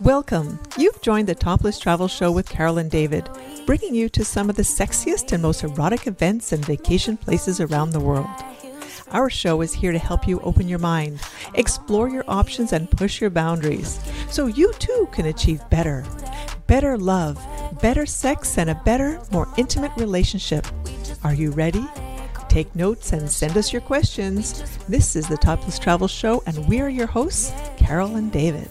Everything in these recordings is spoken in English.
Welcome. You've joined the Topless Travel Show with Carol and David, bringing you to some of the sexiest and most erotic events and vacation places around the world. Our show is here to help you open your mind, explore your options, and push your boundaries so you too can achieve better. Better love, better sex, and a better, more intimate relationship. Are you ready? Take notes and send us your questions. This is the Topless Travel Show, and we are your hosts, Carol and David.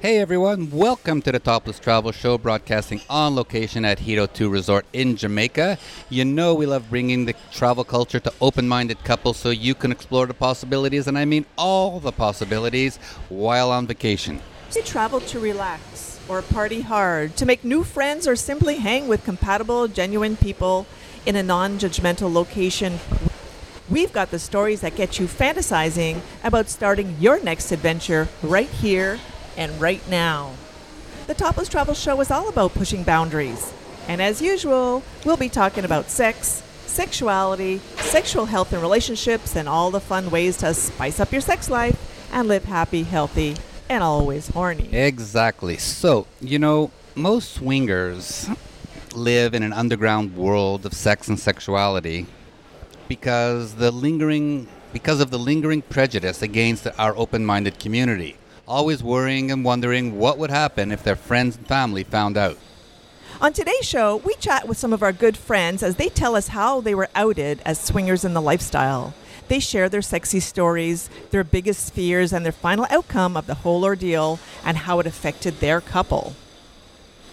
Hey everyone, welcome to the Topless Travel Show, broadcasting on location at Hedo 2 Resort in Jamaica. You know we love bringing the travel culture to open minded couples so you can explore the possibilities, and I mean all the possibilities, while on vacation. They travel to relax or party hard, to make new friends, or simply hang with compatible, genuine people in a non judgmental location. We've got the stories that get you fantasizing about starting your next adventure right here and right now. The Topless Travel Show is all about pushing boundaries. And as usual, we'll be talking about sex, sexuality, sexual health and relationships, and all the fun ways to spice up your sex life and live happy, healthy, and always horny. Exactly. So, you know, most swingers live in an underground world of sex and sexuality because the lingering because of the lingering prejudice against our open-minded community, always worrying and wondering what would happen if their friends and family found out. On today's show, we chat with some of our good friends as they tell us how they were outed as swingers in the lifestyle. They share their sexy stories, their biggest fears, and their final outcome of the whole ordeal and how it affected their couple.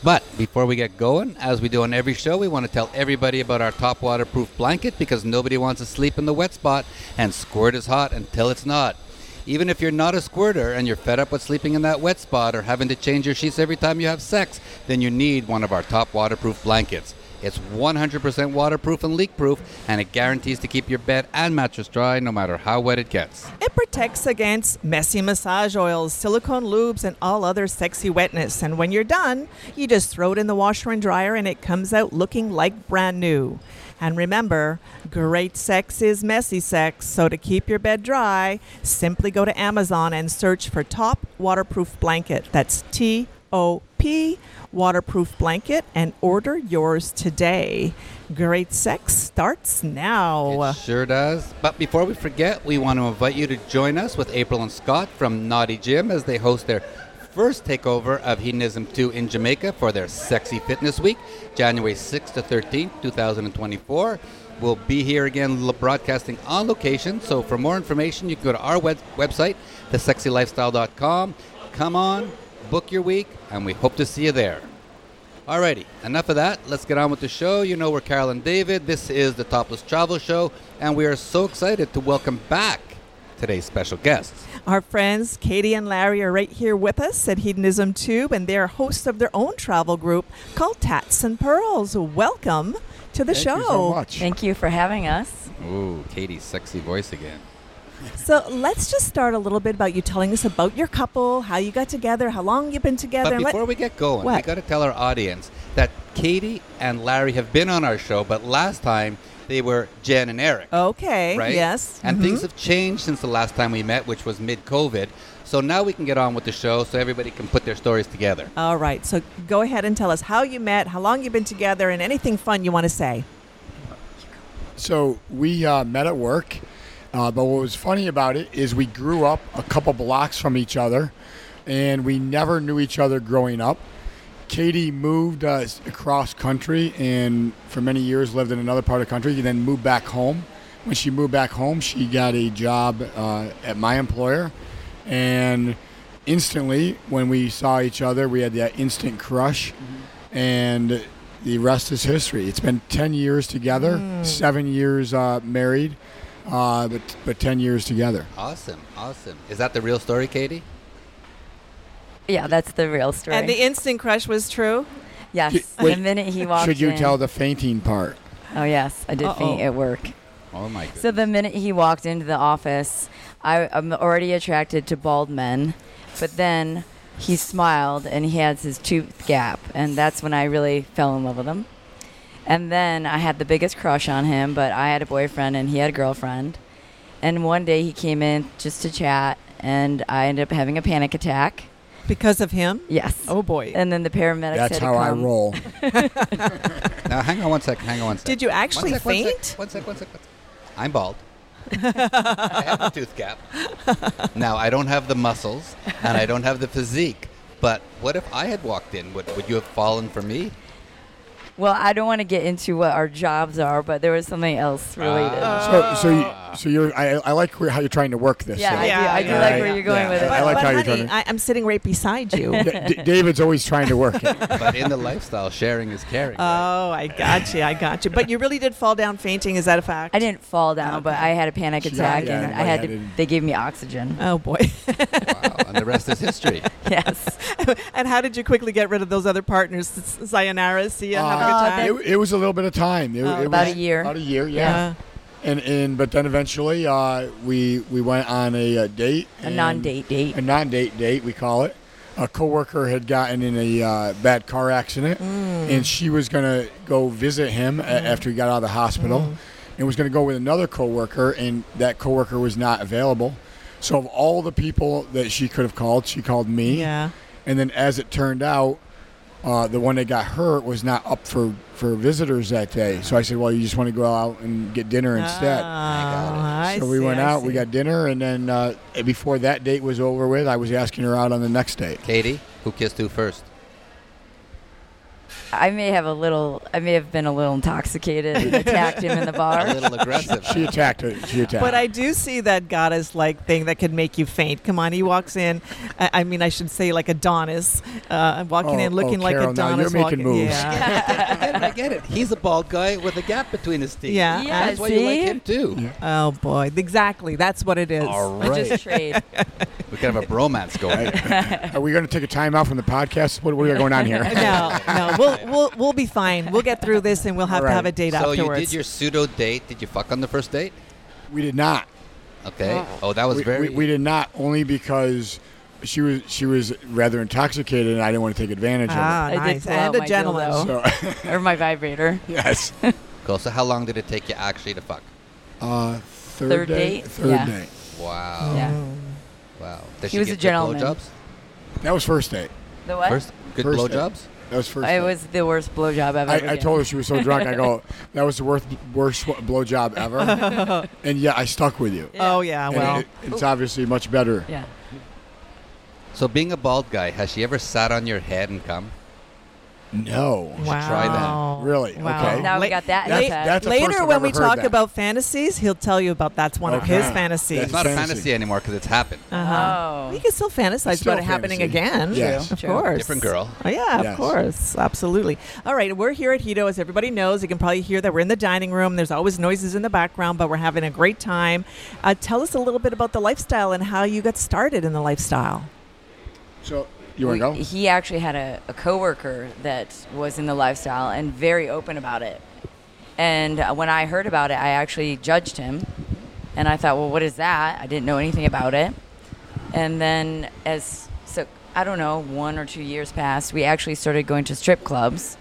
But before we get going, as we do on every show, we want to tell everybody about our top waterproof blanket because nobody wants to sleep in the wet spot and squirt is hot until it's not. Even if you're not a squirter and you're fed up with sleeping in that wet spot or having to change your sheets every time you have sex, then you need one of our top waterproof blankets. It's 100% waterproof and leak proof, and it guarantees to keep your bed and mattress dry no matter how wet it gets. It protects against messy massage oils, silicone lubes, and all other sexy wetness. And when you're done, you just throw it in the washer and dryer and it comes out looking like brand new. And remember, great sex is messy sex. So to keep your bed dry, simply go to Amazon and search for Top Waterproof Blanket. That's T O P Waterproof Blanket and order yours today. Great sex starts now. It sure does. But before we forget, we want to invite you to join us with April and Scott from Naughty Gym as they host their first takeover of Hedonism 2 in Jamaica for their Sexy Fitness Week, January 6th to 13th, 2024. We'll be here again broadcasting on location. So for more information, you can go to our web- website, thesexylifestyle.com. Come on, book your week, and we hope to see you there. Alrighty, enough of that. Let's get on with the show. You know we're Carol and David. This is the Topless Travel Show, and we are so excited to welcome back today's special guests. Our friends Katie and Larry are right here with us at Hedonism 2, and they're hosts of their own travel group called Tats and Pearls. Welcome to the Thank show. you so much. Thank you for having us. Ooh, Katie's sexy voice again. So let's just start a little bit about you telling us about your couple, how you got together, how long you've been together. But Let- before we get going, we got to tell our audience that Katie and Larry have been on our show, but last time they were Jen and Eric. okay, right? yes. And mhm. things have changed since the last time we met, which was mid COVID. So now we can get on with the show so everybody can put their stories together. All right, so go ahead and tell us how you met, how long you've been together, and anything fun you want to say. So we uh, met at work, uh, but what was funny about it is we grew up a couple blocks from each other, and we never knew each other growing up. Katie moved uh, across country and for many years lived in another part of the country, and then moved back home. When she moved back home, she got a job uh, at my employer, and instantly, when we saw each other, we had that instant crush, and the rest is history. It's been 10 years together, seven years uh, married, uh, but, but 10 years together. Awesome, awesome. Is that the real story, Katie? Yeah, that's the real story. And the instant crush was true. yes, Wait, the minute he walked Should you in. tell the fainting part? Oh yes, I did faint Uh-oh. at work. Oh my goodness. So the minute he walked into the office, I, I'm already attracted to bald men, but then he smiled and he has his tooth gap, and that's when I really fell in love with him. And then I had the biggest crush on him, but I had a boyfriend and he had a girlfriend. And one day he came in just to chat, and I ended up having a panic attack. Because of him? Yes. Oh boy. And then the paramedics That's had to how I roll. Now, hang on one second. Hang on one second. Did you actually One sec, one sec, faint? One sec, one sec, one sec. I'm bald. I have a tooth gap. Now, I don't have the muscles and I don't have the physique. But what if I had walked in? Would, would you have fallen for me? Well, I don't want to get into what our jobs are, but there was something else related. Ah. So, so, you, so you're. I, I like where- how you're trying to work this. yeah, though. I do, I do yeah, like yeah. where you're going Yeah. with it. I But, like but how you're honey, trying to- I, I'm sitting right beside you. D- D- David's always trying to work it. But in the lifestyle, sharing is caring. right? Oh, I got you. I got you. But you really did fall down fainting. Is that a fact? I didn't fall down, but I had a panic attack, yeah, and I had to. They gave me oxygen. Oh boy. wow. And the rest is history. yes. and how did you quickly get rid of those other partners? S- Sayonara. See ya. Uh, good time. it, it was a little bit of time. It, Oh, it about was a year. About a year, yeah. yeah. And and but then eventually, uh, we we went on a, uh date. A non-date date. A non-date date, we call it. A coworker had gotten in a uh, bad car accident, Mm. and she was gonna go visit him a- after he got out of the hospital, Mm. and was gonna go with another coworker, and that coworker was not available. So of all the people that she could have called, she called me. Yeah. And then, as it turned out, uh, the one that got hurt was not up for, for visitors that day. So I said, "Well, you just want to go out and get dinner instead." I so we went I out, we got dinner, and then uh, before that date was over with, I was asking her out on the next date. Katie, who kissed who first? I may have a little. I may have been a little intoxicated and attacked him in the bar. A bar. little aggressive. She attacked her. She attacked. But I do see that goddess like thing that could make you faint. Come on, he walks in. I, I mean, I should say like Adonis, uh, walking Oh, in looking oh, like Carol, now you're making walking, moves. Yeah. I get it. I get it. He's a bald guy with a gap between his teeth. Yeah. Yeah, That's why you like see? him too. oh boy, exactly. That's what it is. All I right. just trade. We could have a bromance going. Are we going to take a time out from the podcast? What, what are going on here? no, no, we'll we'll we'll be fine. We'll get through this, and we'll have to have a date afterwards. so you did your pseudo date. Did you fuck on the first date? we did not. Okay. Oh, that was We, very. we, we did not only because she was she was rather intoxicated, and I didn't want to take advantage ah, I did nice, and a my gentleman. dildo. So or my vibrator. yes. Cool. So how long did it take you actually to fuck? Uh, third, Third day, date? Third Yeah. day. Wow. Yeah. Wow. Did He she was get a good gentleman. blowjobs? That was first date. The what? First, good First blowjobs. That was first. it date. was the worst blowjob I've ever I, I told her she was so drunk. I go, that was the worst worst blowjob ever. and yeah, I stuck with you. Oh yeah, And well, it, it's obviously much better. Yeah. So being a bald guy, has she ever sat on your head and come? No. wow. try that. Really? Wow. Okay. Now we got that That's- that's Later, when we talk that. about fantasies, he'll tell you about that's one of his fantasies. It's not a fantasy. fantasy anymore because it's happened. Uh-huh. Oh. You can still fantasize Still about it happening again. Yes. Of True. course. Different girl. Oh, yeah, of Yes. course. Absolutely. All right, we're here at Hedo. As everybody knows, you can probably hear that we're in the dining room. There's always noises in the background, but we're having a great time. Uh, tell us a little bit about the lifestyle and how you got started in the lifestyle. So you want to go? He actually had a, a coworker that was in the lifestyle and very open about it. And uh, when I heard about it, I actually judged him. And I thought, well, what is that? I didn't know anything about it. And then, as so, I don't know, one or two years passed, we actually started going to strip clubs.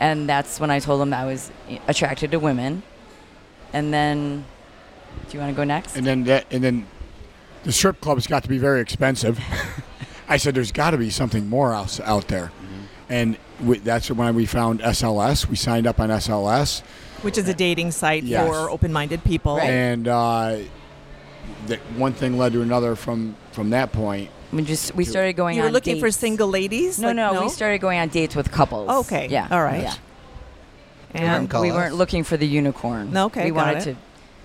And that's when I told him I was attracted to women. And then, do you want to go next? And then that, and then the strip clubs got to be very expensive. I said, "There's got to be something more else out there," and we, that's when we found SLS. We signed up on SLS, Which is a dating site Yes. for open-minded people. Right. and uh, that one thing led to another from from that point. we just we started going You were on looking for single ladies? No, Like, no, we started going on dates with couples. Okay. Yeah. All right. Yeah. And we us. weren't looking for the unicorn. No, okay, We got wanted it.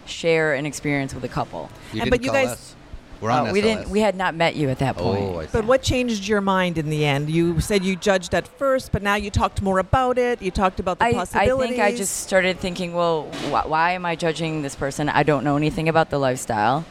to share an experience with a couple. You And- didn't but you guys- us. We're on Uh, we SLS. didn't. We had not met you at that point. Oh, I see. But what changed your mind in the end? You said you judged at first, but now you talked more about it. You talked about the I, I think I just started thinking, well, wh- why am I judging this person? I don't know anything about the lifestyle,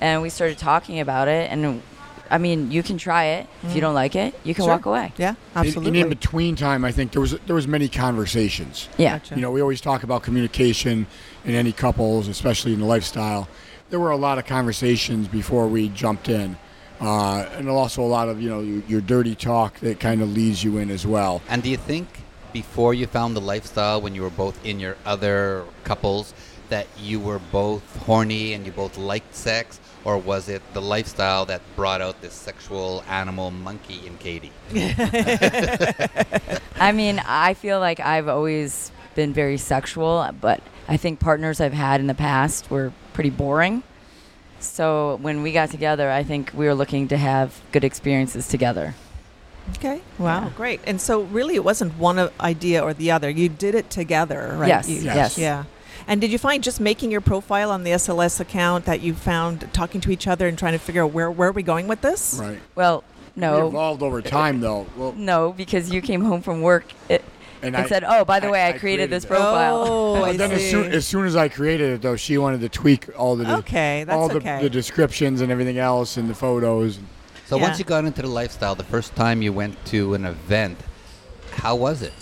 and we started talking about it. And I mean, you can try it. If you don't like it, you can Sure. walk away. Yeah, And- absolutely. And in between time, I think there was there was many conversations. Yeah. Gotcha. You know, we always talk about communication in any couples, especially in the lifestyle. There were a lot of conversations before we jumped in, uh, and also a lot of you know your, your dirty talk that kind of leads you in as well. And do you think before you found the lifestyle when you were both in your other couples that you were both horny and you both liked sex? Or was it the lifestyle that brought out this sexual animal monkey in Katie? I mean, I feel like I've always been very sexual, but I think partners I've had in the past were pretty boring. So when we got together, I think we were looking to have good experiences together. Okay. Wow. Yeah. Great. And so, really, it wasn't one idea or the other. You did it together, right? Yes, You- yes. Yeah. And did you find just making your profile on the SLS account that you found talking to each other and trying to figure out where where are we going with this? Right. Well, We no, evolved over time, though. Well, no, because you came home from work it, and, and I said, "Oh, by the I- way, I, I created, created this profile." Oh, I But then as soon, as soon as I created it, though, she wanted to tweak all the Okay, that's all the, okay. the descriptions and everything else and the photos. So once you got into the lifestyle, the first time you went to an event, how was it?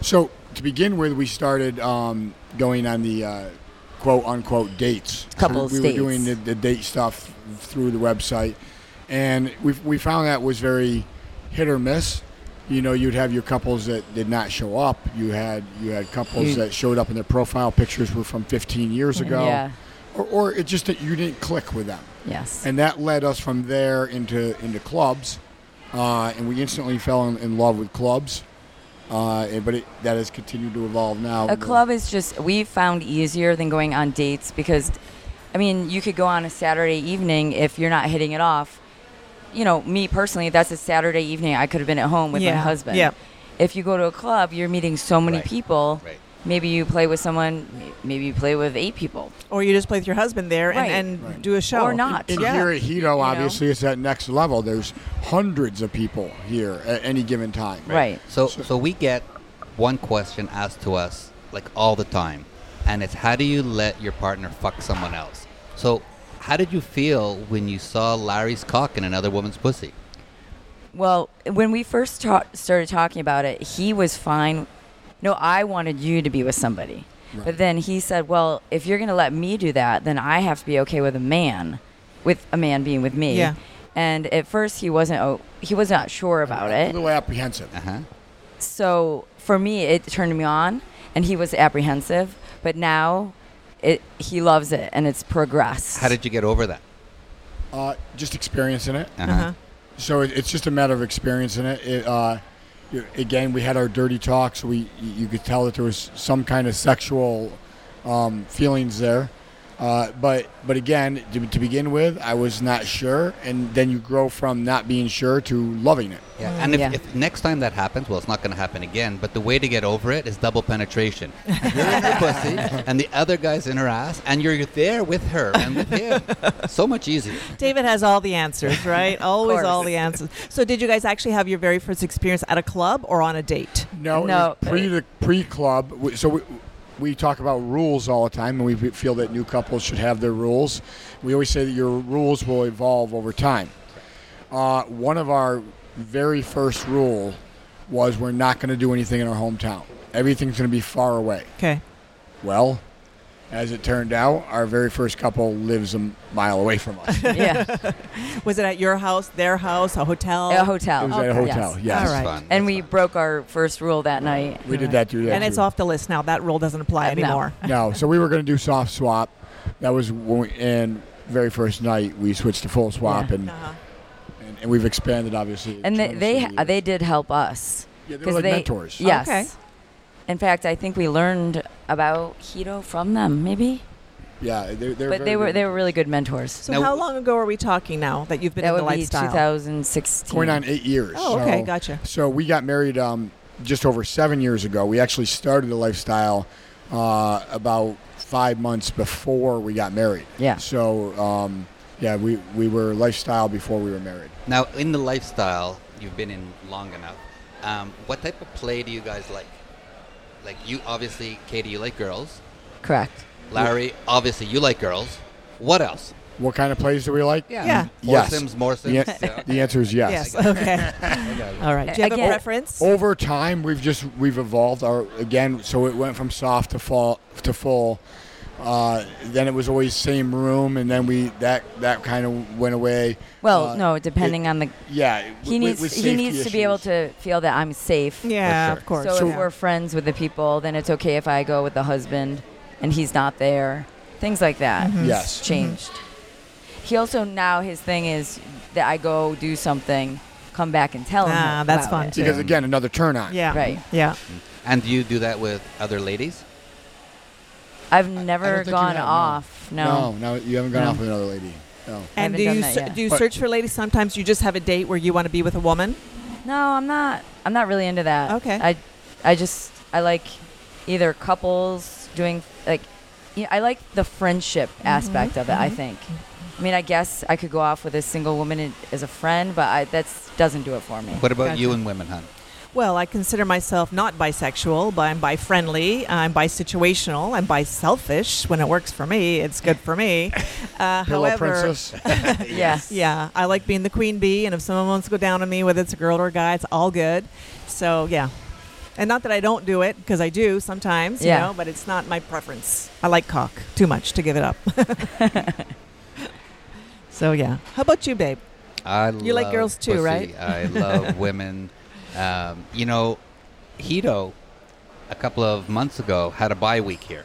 So to begin with, we started um, going on the uh, quote unquote dates. So Couples we dates. were doing the, the date stuff through the website, and we we found that was very hit or miss. You know, you'd have your couples that did not show up. You had you had couples that showed up and their profile pictures were from 15 years ago, Yeah. or, or it just that you didn't click with them. Yes. and that led us from there into into clubs, uh, and we instantly fell in, in love with clubs. Uh, but it, that has continued to evolve now. A club is just we found easier than going on dates because, I mean, you could go on a Saturday evening if you're not hitting it off. You know, me personally, that's a Saturday evening. I could have been at home with my husband. yeah. If you go to a club, you're meeting so many Right, people. right. Maybe you play with someone. Maybe you play with eight people. Or you just play with your husband there Right. and, and Right. do a show. Or not. And Yeah. here at Hedo, know? obviously, it's that next level. There's hundreds of people here at any given time. Right. So, so we get one question asked to us like all the time, and it's how do you let your partner fuck someone else? So, how did you feel when you saw Larry's cock in another woman's pussy? Well, when we first ta- started talking about it, he was fine. No, I wanted you to be with somebody. Right. But then he said, "Well, if you're going to let me do that, then I have to be okay with a man, with a man being with me." Yeah. And at first, he wasn't. Oh, he was not sure about it. A it. little apprehensive. Uh huh. So for me, it turned me on, and he was apprehensive. But now, it he loves it, and it's progressed. How did you get over that? Uh, just experiencing it. Uh-huh. Uh-huh. So it, it's just a matter of experiencing it. it uh, again, we had our dirty talks. We you could tell that there was some kind of sexual um, feelings there. Uh, but but again, to, to begin with, I was not sure, and then you grow from not being sure to loving it. Yeah. And if, Yeah. if next time that happens, well, it's not going to happen again. But the way to get over it is double penetration. You're in her pussy, and the other guy's in her ass, and you're there with her and with him. So much easier. David has all the answers, right? Always all the answers. So, did you guys actually have your very first experience at a club or on a date? No, No, it was pre the pre club. So we, we talk about rules all the time, and we feel that new couples should have their rules. We always say that your rules will evolve over time. Uh, one of our very first rule was we're not going to do anything in our hometown. Everything's going to be far away. Okay. Well, as it turned out, our very first couple lives a mile away from us. yeah, Was it at your house, their house, a hotel? a hotel. It was at a hotel. Yes. Yes. All right. Fun. And That's we fun. broke our first rule that night. We did that through that. and it's off the list now. That rule doesn't apply Uh, no. anymore. No, so we were going to do soft swap. That was when we, and very first night we switched to full swap, Yeah. and, Uh-huh. and and we've expanded obviously. And they they, they did help us. yeah, they were 'cause like they- mentors. Yes. Okay. In fact, I think we learned about Hedo from them, maybe. Yeah, they're, they were But very they were good they were really good mentors. So, Now- how long ago are we talking now that you've been that in the would be lifestyle? 2016. going on eight years. Oh, okay, so, gotcha. So we got married um, just over seven years ago. We actually started the lifestyle uh, about five months before we got married. Yeah. So um, yeah, we we were lifestyle before we were married. Now, in the lifestyle you've been in long enough, um, what type of play do you guys like? Like you, obviously, Katie, you like girls. Correct. Larry, obviously, you like girls. What else? What kind of plays do we like? Yeah. yeah, Yes. Sims, more Sims. The, Yeah. the answer is yes. Yes. Okay. All right. Do you have a preference? over time we've just we've evolved our again so it went from soft to full to full Uh, then it was always same room, and then we that that kind of went away. Well, Uh, no, depending on the Yeah, he with- needs with he safety needs to be able to feel that I'm safe. Yeah, sure. of course. So, So- if we're friends with the people, then it's okay if I go with the husband and he's not there. Things like that Mm-hmm. Yes. changed. He also now his thing is that I go do something, come back and tell him. Ah, that's about fun, it. too. Because again, another turn on. yeah. Right. Yeah. And do you do that with other ladies? I've never don't think you gone have, off. No. No, no, you haven't gone No. off with another lady. No. And do you that do you But- search for ladies? Sometimes you just have a date where you want to be with a woman. No, I'm not. I'm not really into that. Okay. I, I just I like either couples doing like, you know, I like the friendship Mm-hmm. aspect of it. I think. I mean, I guess I could go off with a single woman as a friend, but I, that's doesn't do it for me. What about you and women, hun? Well, I consider myself not bisexual, but I'm bi-friendly. I'm bi-situational. I'm bi-selfish. When it works for me, it's good for me. Uh, Pillow however, princess. yeah. yeah, I like being the queen bee, and if someone wants to go down on me, whether it's a girl or a guy, it's all good. So yeah, and not that I don't do it because I do sometimes, you Yeah. know, but it's not my preference. I like cock too much to give it up. so yeah, how about you, babe? I You like girls too, pussy. right? I love women. Um, you know, Hedo, a couple of months ago, had a bi week here.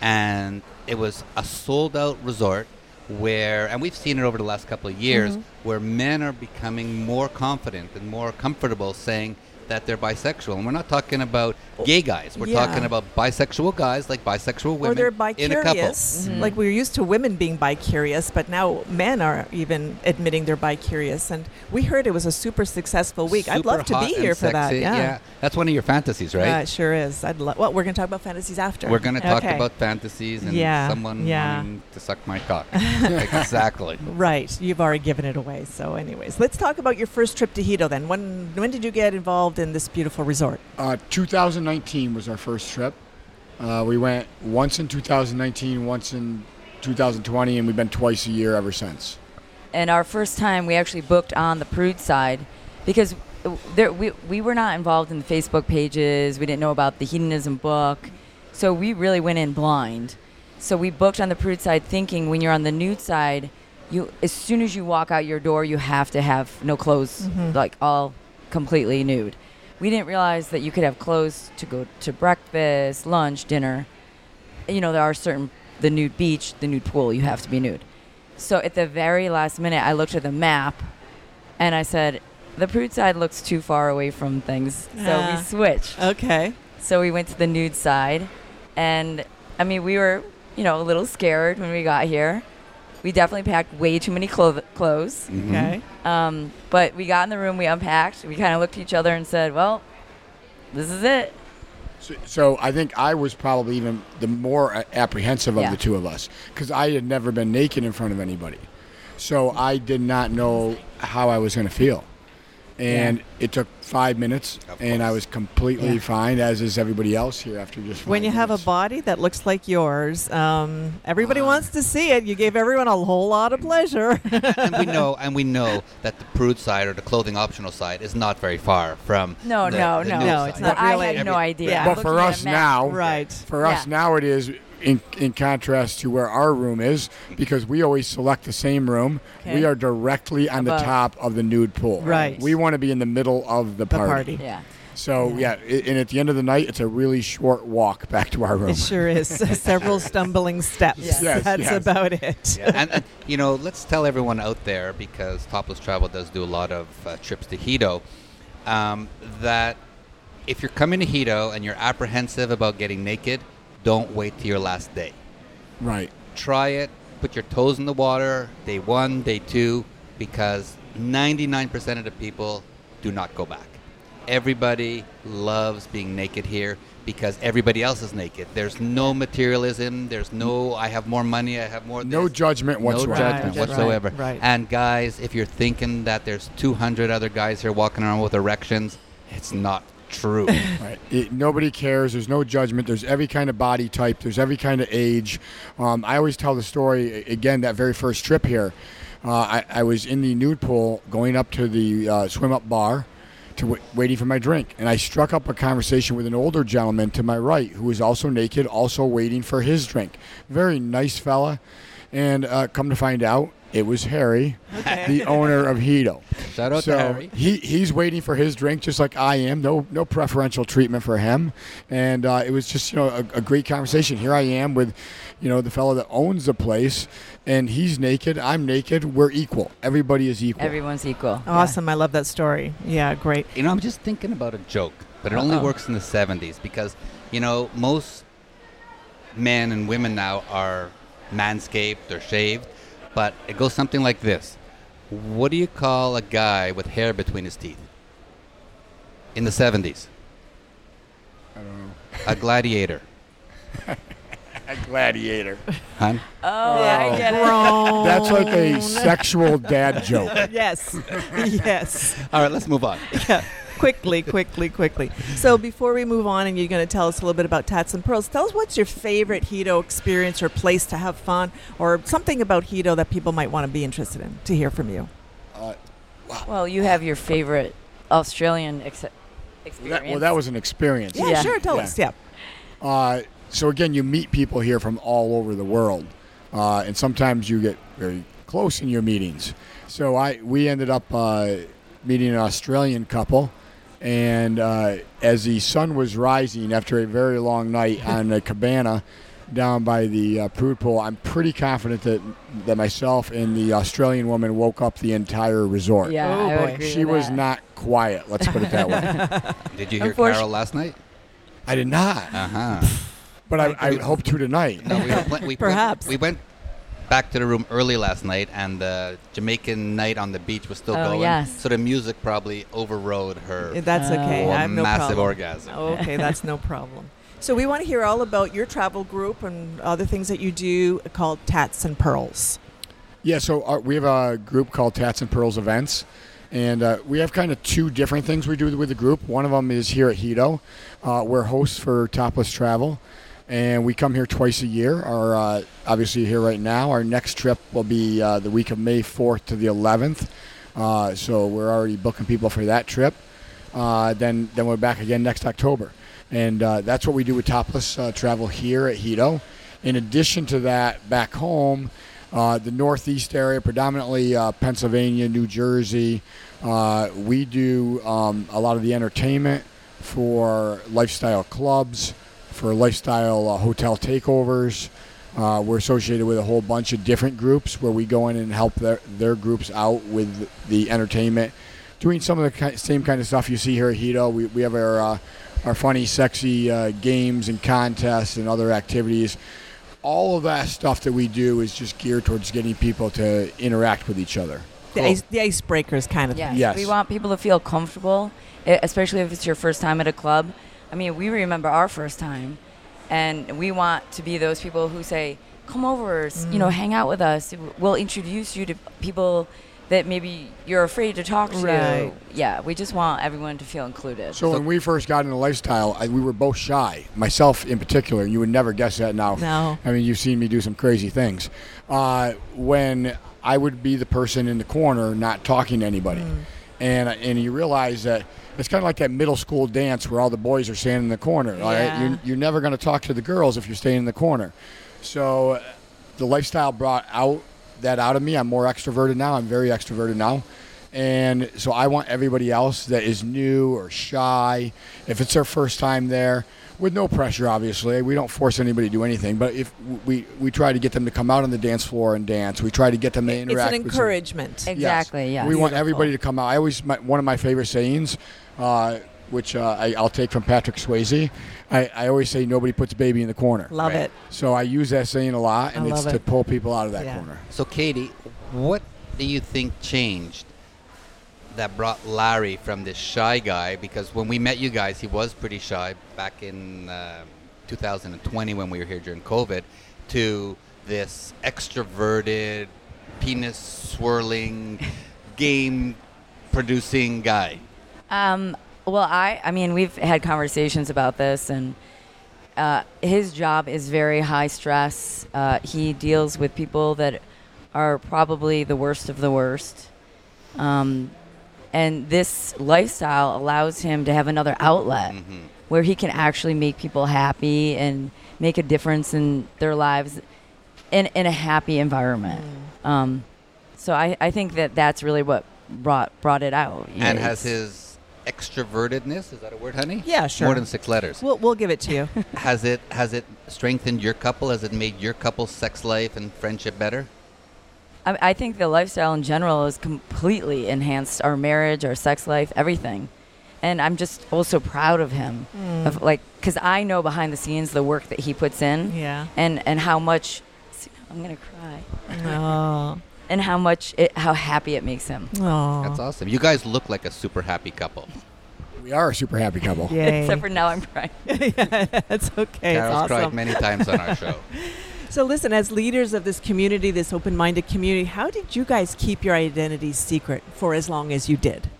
And it was a sold out resort where, and we've seen it over the last couple of years, Mm-hmm. where men are becoming more confident and more comfortable saying that they're bisexual. And we're not talking about gay guys. We're Yeah. talking about bisexual guys, like bisexual women or they're in a couple. bi-curious. Mm-hmm. Like we're used to women being bi-curious, but now men are even admitting they're bi-curious. And we heard it was a super successful week. I'd love to be here for that. sexy. Yeah. That's one of your fantasies, right? Yeah, it sure is. I'd love. Well, we're going to talk about fantasies after. We're going to talk Okay. about fantasies and Yeah, someone yeah. wanting to suck my cock. exactly. Right, you've already given it away. So, anyways, let's talk about your first trip to Hedo. Then, when when did you get involved in this beautiful resort? Uh, 2019 was our first trip. Uh, we went once in 2019, once in 2020, and we've been twice a year ever since. and our first time we actually booked on the prude side because there, we, we were not involved in the facebook pages we didn't know about the hedonism book so we really went in blind so we booked on the prude side thinking when you're on the nude side you as soon as you walk out your door you have to have no clothes like all completely nude we didn't realize that you could have clothes to go to breakfast lunch dinner you know there are certain the nude beach the nude pool you have to be nude so at the very last minute, I looked at the map and I said, the prude side looks too far away from things. So Ah. we switched. Okay. So we went to the nude side. And I mean, we were, you know, a little scared when we got here. We definitely packed way too many clo- clothes. Mhm. Okay. Um, but we got in the room, we unpacked, we kind of looked at each other and said, well, this is it. So, so I think I was probably even the more apprehensive of Yeah. the two of us because I had never been naked in front of anybody. So I did not know how I was going to feel. And it took five minutes, and I was completely Yeah. fine, as is everybody else here after just. When five you have a body that looks like yours, um, everybody Wow. wants to see it. You gave everyone a whole lot of pleasure. and we know, and we know that the prude side or the clothing optional side is not very far from. No, the- no, the no. nude No, side. it's not I really. had no idea. Yeah. But for us now, right. For us Yeah. now, it is in in contrast to where our room is because we always select the same room. Okay. We are directly on Above. the top of the nude pool. Right. We want to be in the middle of the party. The party. party. Yeah. So yeah, i and at the end of the night, it's a really short walk back to our room. It sure is. Several stumbling steps. Yes. Yes, That's yes. about it. Yeah, and, and you know, let's tell everyone out there because Topless Travel does do a lot of uh, trips to Hedo. Um, that if you're coming to Hedo and you're apprehensive about getting naked, don't wait till your last day. Right. Try it. Put your toes in the water day one, day two, because 99% of the people do not go back. Everybody loves being naked here because everybody else is naked. There's no materialism. There's no, I have more money, I have more. No this." judgment No whatsoever. judgment Right, whatsoever. right, right. And guys, if you're thinking that there's 200 other guys here walking around with erections, it's not true. Right. It, nobody cares. There's no judgment. There's every kind of body type. There's every kind of age. Um, I always tell the story again. That very first trip here, uh, I, I was in the nude pool going up to the uh, swim up bar to w- waiting for my drink, and I struck up a conversation with an older gentleman to my right who was also naked, also waiting for his drink. Very nice fella, and uh, come to find out, it was Harry, the owner of Hedo. Shout out so to Harry. he he's waiting for his drink just like I am. No no preferential treatment for him, and uh, it was just you know a, a great conversation. Here I am with, you know, the fellow that owns the place, and he's naked. I'm naked. We're equal. Everybody is equal. Everyone's equal. Yeah. Awesome. I love that story. Yeah, great. You know, I'm just thinking about a joke, but it only Uh-oh. works in the 70s because, you know, most men and women now are manscaped or shaved, but it goes something like this What do you call a guy with hair between his teeth? In the 70s? I don't know. A gladiator. A gladiator. Hun? Oh, oh I get it. That's like a sexual dad joke. yes. yes. All right, let's move on. Yeah. Quickly, quickly, quickly. So before we move on, and you're going to tell us a little bit about Tats and Pearls, tell us what's your favorite Hedo experience or place to have fun, or something about Hedo that people might want to be interested in to hear from you. Well, you have your favorite Australian ex- experience. That, well, that was an experience. Yeah, Yeah. sure. Tell Yeah. us. Yeah. Uh, so again, you meet people here from all over the world, uh, and sometimes you get very close in your meetings. So I we ended up uh, meeting an Australian couple, and uh, as the sun was rising after a very long night on the cabana down by the uh, prude pool, I'm pretty confident that that myself and the Australian woman woke up the entire resort. Yeah, Oh, I would agree She with was that. not quiet. Let's put it that way. Did you hear Unfortunate- Carol last night? I did not, Uh huh. but I, I hope to tonight. No, we, were pla- we Perhaps. We went back to the room early last night, and the Jamaican night on the beach was still Oh, going. yes. So the music probably overrode her That's okay. Oh, I have no massive problem. orgasm. Oh, okay, that's no problem. So we want to hear all about your travel group and other things that you do called Tats and Pearls. Yeah, so our, we have a group called Tats and Pearls Events, and uh, we have kind of two different things we do with the group. One of them is here at Hedo. Uh, we're hosts for Topless Travel, and we come here twice a year. Our uh, obviously here right now. Our next trip will be uh, the week of May 4th to the 11th. Uh, so we're already booking people for that trip. Uh, then then we're back again next October, and uh, that's what we do with Topless uh, Travel here at Hedo. In addition to that, back home, the Northeast area, predominantly Pennsylvania, New Jersey, we do um, a lot of the entertainment for lifestyle clubs, for lifestyle uh, hotel takeovers. Uh, we're associated with a whole bunch of different groups where we go in and help their, their groups out with the entertainment, doing some of the ki- same kind of stuff you see here at Hedo. We, we have our, uh, our funny, sexy uh, games and contests and other activities. All of that stuff that we do is just geared towards getting people to interact with each other. The, Cool. ice, the icebreakers kind of Yes. thing. Yes. We want people to feel comfortable, especially if it's your first time at a club. I mean, we remember our first time, and we want to be those people who say, "Come over, s you know, hang out with us. We'll introduce you to people that maybe you're afraid to talk to." Right. Yeah, we just want everyone to feel included. So, when we first got into lifestyle, I, we were both shy. Myself in particular. You would never guess that now. No. I mean, you've seen me do some crazy things. Uh, when I would be the person in the corner, not talking to anybody, and and you realize that it's kind of like that middle school dance where all the boys are standing in the corner. all right? Yeah. You're, you're never going to talk to the girls if you're staying in the corner. So, the lifestyle brought out that out of me. I'm more extroverted now. I'm very extroverted now. And so I want everybody else that is new or shy, if it's their first time there, with no pressure, obviously. We don't force anybody to do anything, but if we, we try to get them to come out on the dance floor and dance, we try to get them to interact. It's an with some- encouragement. Ex- Exactly, yes. We want everybody to come out. I always my, one of my favorite sayings, uh, which uh, I, I'll take from Patrick Swayze. I, I always say nobody puts a baby in the corner. Love Right. it. So I use that saying a lot, and I it's love to it. pull people out of that Yeah. corner. So, Katie, what do you think changed that brought Larry from this shy guy? Because when we met you guys, he was pretty shy back in uh, 2020 when we were here during COVID, to this extroverted, penis swirling, game producing guy. Um, well, I, I mean, we've had conversations about this, and uh, his job is very high stress. Uh, he deals with people that are probably the worst of the worst. Um, And this lifestyle allows him to have another outlet Mhm. where he can actually make people happy and make a difference in their lives in, in a happy environment. Mm. Um, so I, I think that that's really what brought brought it out. And It's- has his extrovertedness, is that a word, honey? Yeah, sure. More than six letters. We'll, we'll give it to you. has it has it strengthened your couple? Has it made your couple's sex life and friendship better? I, I think the lifestyle in general has completely enhanced our marriage, our sex life, everything. And I'm just also proud of him, Hmm. of like, because I know behind the scenes the work that he puts in, yeah. and and how much. see, I'm gonna cry. Oh. And how much it, how happy it makes him. Oh. That's awesome. You guys look like a super happy couple. We are a super happy couple. Except for now, I'm crying. yeah, that's okay. Carol's it's cried many times on our show. So, listen, as leaders of this community, this open minded community, how did you guys keep your identities secret for as long as you did?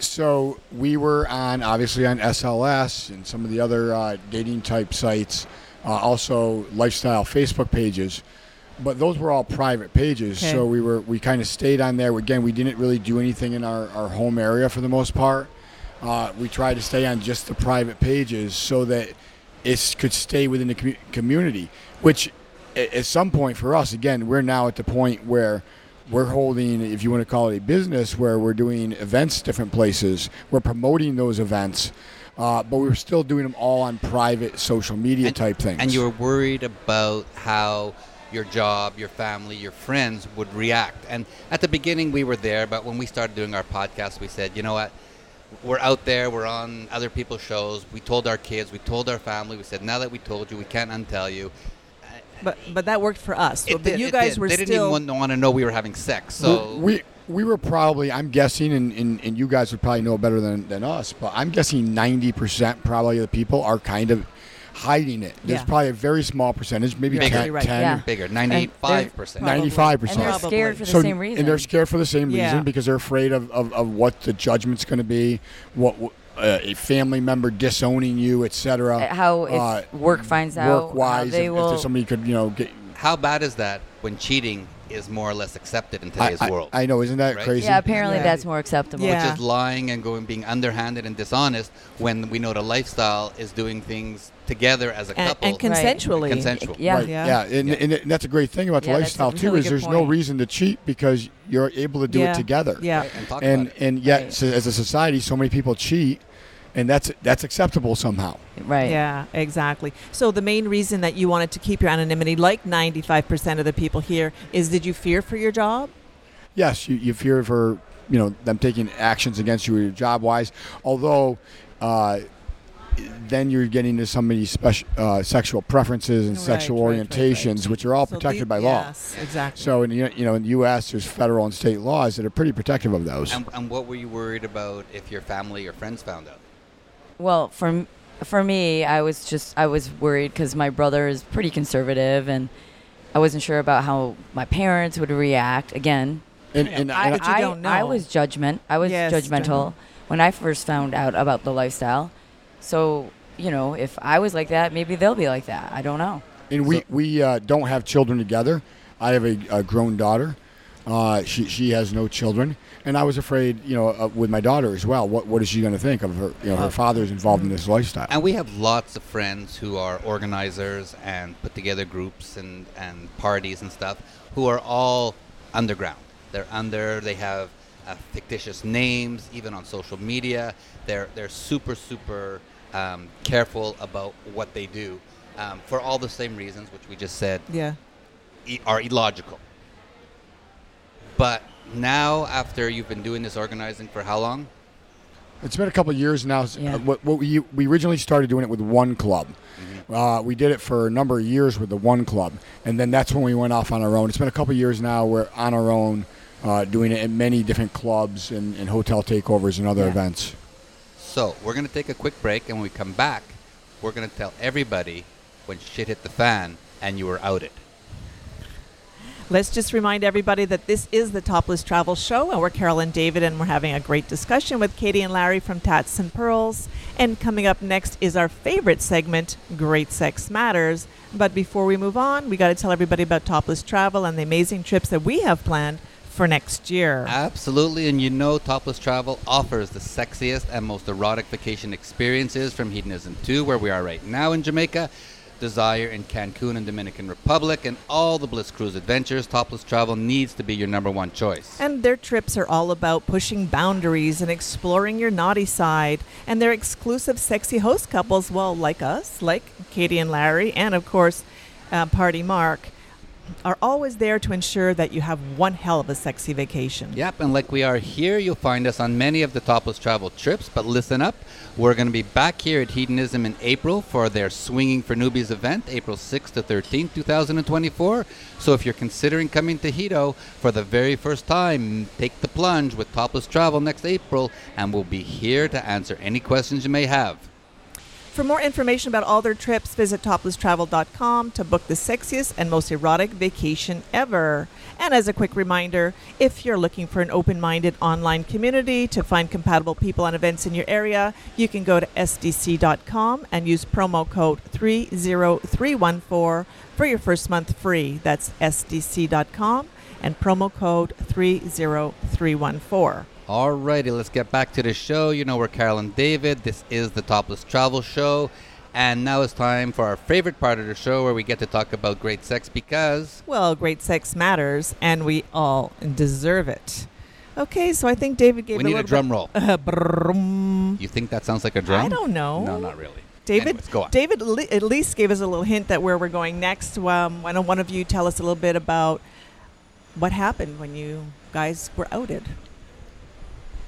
So we were on obviously on SLS and some of the other uh, dating type sites, uh, also lifestyle Facebook pages, but those were all private pages. Okay. So we were we kind of stayed on there. Again, we didn't really do anything in our, our home area for the most part. Uh, we tried to stay on just the private pages so that it could stay within the commu- community. Which, at some point for us, again, we're now at the point where we're holding, if you want to call it a business, where we're doing events different places. We're promoting those events, uh, but we're still doing them all on private social media And- type things. And you were worried about how your job, your family, your friends would react. And at the beginning, we were there, but when we started doing our podcast, we said, you know what? We're out there, we're on other people's shows. We told our kids, we told our family, we said, now that we told you, we can't untell you. But but that worked for us. It but did- you it guys did. were they didn't still. even want to know we were having sex. So we we were probably, I'm guessing, and, and, and you guys would probably know better than, than us, but I'm guessing 90% probably of the people are kind of hiding it. There's Yeah. probably a very small percentage, maybe You're 10, absolutely right. 10 Yeah. bigger, 95%. Probably. 95%. And they're Probably. scared for the so, same reason. And they're scared for the same reason Yeah. because they're afraid of, of, of what the judgment's going to be, what uh, a family member disowning you, etc. Uh, how if uh, work finds out, work wise, how they if, will. if somebody could, you know, get. How bad is that when cheating is more or less accepted in today's I- world? I know, isn't that Right? crazy? yeah, apparently Yeah. that's more acceptable. Yeah. which is lying and going being underhanded and dishonest when we know the lifestyle is doing things together as a and, couple. and consensually. Consensual. Yeah. Right, Yeah. yeah, And, Yeah. and, and that's a great thing about the Yeah, that's lifestyle too really is good there's no reason to cheat because you're able to do Yeah. it together. Yeah. Right, and talk And about it. and yet, Right. so as a society, so many people cheat, and that's that's acceptable somehow. Right. Yeah, exactly. So the main reason that you wanted to keep your anonymity, like 95% of the people here, is did you fear for your job? Yes, you, you fear for you know them taking actions against you job wise. Although, uh, then you're getting into somebody's special uh, sexual preferences and Right, sexual right, right, orientations, right. which are all So protected the- by law. Yes, exactly. So in the, you know in the U.S. there's federal and state laws that are pretty protective of those. And, and what were you worried about if your family or friends found out? Well, for for me, I was just I was worried because my brother is pretty conservative, and I wasn't sure about how my parents would react. Again, And, and, I, and But you I, don't I was judgment. I was Yes, judgmental judgmental. when I first found out about the lifestyle. So you know, if I was like that, maybe they'll be like that. I don't know. And we we uh, don't have children together. I have a, a grown daughter. Uh, she she has no children, and I was afraid, you know, uh, with my daughter as well. What what is she going to think of her? You know, her father's involved in this lifestyle. And we have lots of friends who are organizers and put together groups and, and parties and stuff who are all underground. They're under, they have uh, fictitious names, even on social media. They're, they're super, super um, careful about what they do um, for all the same reasons, which we just said yeah. e- are illogical. But now, after you've been doing this organizing for how long? It's been a couple of years now. Yeah. Uh, what, what we we originally started doing it with one club. Uh, we did it for a number of years with the one club, and then that's when we went off on our own. It's been a couple of years now. We're on our own, uh, doing it in many different clubs and, and hotel takeovers and other Yeah. events. So we're going to take a quick break, and when we come back, we're going to tell everybody when shit hit the fan and you were outed. Let's just remind everybody that this is the Topless Travel Show, and we're Carol and David, and we're having a great discussion with Katie and Larry from Tats and Pearls. And coming up next is our favorite segment, Great Sex Matters. But before we move on, we got to tell everybody about Topless Travel and the amazing trips that we have planned for next year. Absolutely, and you know Topless Travel offers the sexiest and most erotic vacation experiences from Hedonism 2, where we are right now in Jamaica, Desire in Cancun and Dominican Republic, and all the Bliss Cruise adventures. Topless Travel needs to be your number one choice. And their trips are all about pushing boundaries and exploring your naughty side. And their exclusive sexy host couples, well, like us, like Katie and Larry, and of course, uh, Party Mark, are always there to ensure that you have one hell of a sexy vacation. Yep, and like we are here, you'll find us on many of the Topless Travel trips. But listen up, we're going to be back here at Hedonism in April for their Swinging for Newbies event, April 6th to 13th, 2024. So if you're considering coming to Hedo for the very first time, take the plunge with Topless Travel next April, and we'll be here to answer any questions you may have. For more information about all their trips, visit toplesstravel.com to book the sexiest and most erotic vacation ever. And as a quick reminder, if you're looking for an open minded online community to find compatible people and events in your area, you can go to sdc.com and use promo code 30314 for your first month free. That's sdc.com and promo code 30314. Alrighty, let's get back to the show. You know, we're Carol and David. This is the Topless Travel Show. And now it's time for our favorite part of the show where we get to talk about great sex because Well, great sex matters, and we all deserve it. Okay, so I think David gave we a need a little drum bit- roll. Uh, brum. You think that sounds like a drum? I don't know. No, not really. David, Anyways, go on. David le- at least gave us a little hint that where we're going next. Um, why don't one of you tell us a little bit about what happened when you guys were outed?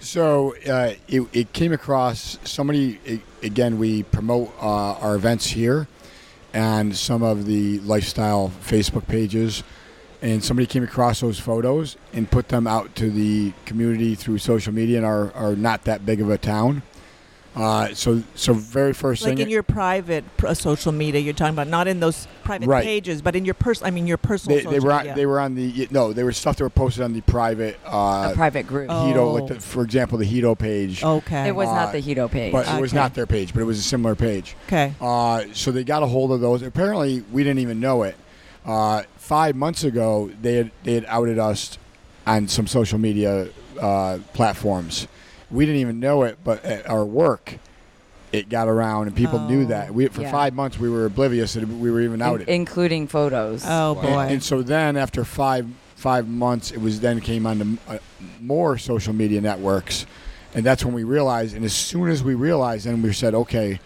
So uh, it, it came across somebody. a- again, we promote uh, our events here, and some of the lifestyle Facebook pages, and somebody came across those photos and put them out to the community through social media in our, our not that big of a town. Uh, so so very first Like thing. Like in your private pr- uh, social media, you're talking about not in those private Right. pages, but in your personal. I mean, your personal. they, social they were on, media. they were on the no they were stuff that were posted on the private uh, a private group. Oh. Hedo like the, for example the Hedo page. Okay. It was Uh, not the Hedo page. But it was not their page, but it was a similar page. okay. Uh, so they got a hold of those. Apparently, we didn't even know it. Uh, five months ago, they had they had outed us on some social media uh, platforms. We didn't even know it, but at our work, it got around, and people knew Oh. that. We for Yeah. five months we were oblivious that we were even In- including photos. Oh And- boy. And, so then, after five five months, it was then came on to uh, more social media networks, and that's when we realized. And as soon as we realized, then we said, okay,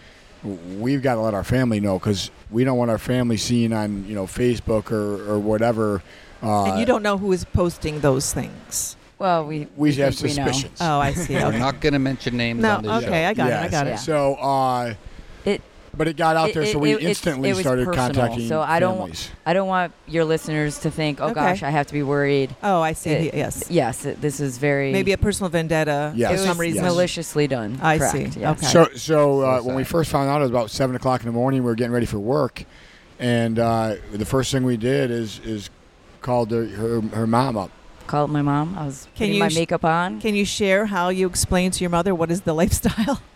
we've got to let our family know because we don't want our family seeing on you know Facebook or or whatever. Uh, and you don't know who is posting those things. Well, we We we have think we know. suspicions. Oh, I see. We're Okay. not going to mention names No, on the show. okay, I got it. I got it. Yeah. So, uh, It but it got out there, It- so we it- instantly it was started personal, contacting so I don't- families. I don't want your listeners to think, oh Okay. gosh, I have to be worried. Oh, I see. It- yes. Yes, it- this is very Maybe a personal vendetta Yes. it for some reason. yes. maliciously done. I Correct, see. yes. Okay. So, so uh, So when we first found out, it was about seven o'clock in the morning. We were getting ready for work, and uh, the first thing we did is is called her her, her mom up. Called my mom. I was Can putting you my sh- makeup on. Can you share how you explain to your mother what is the lifestyle?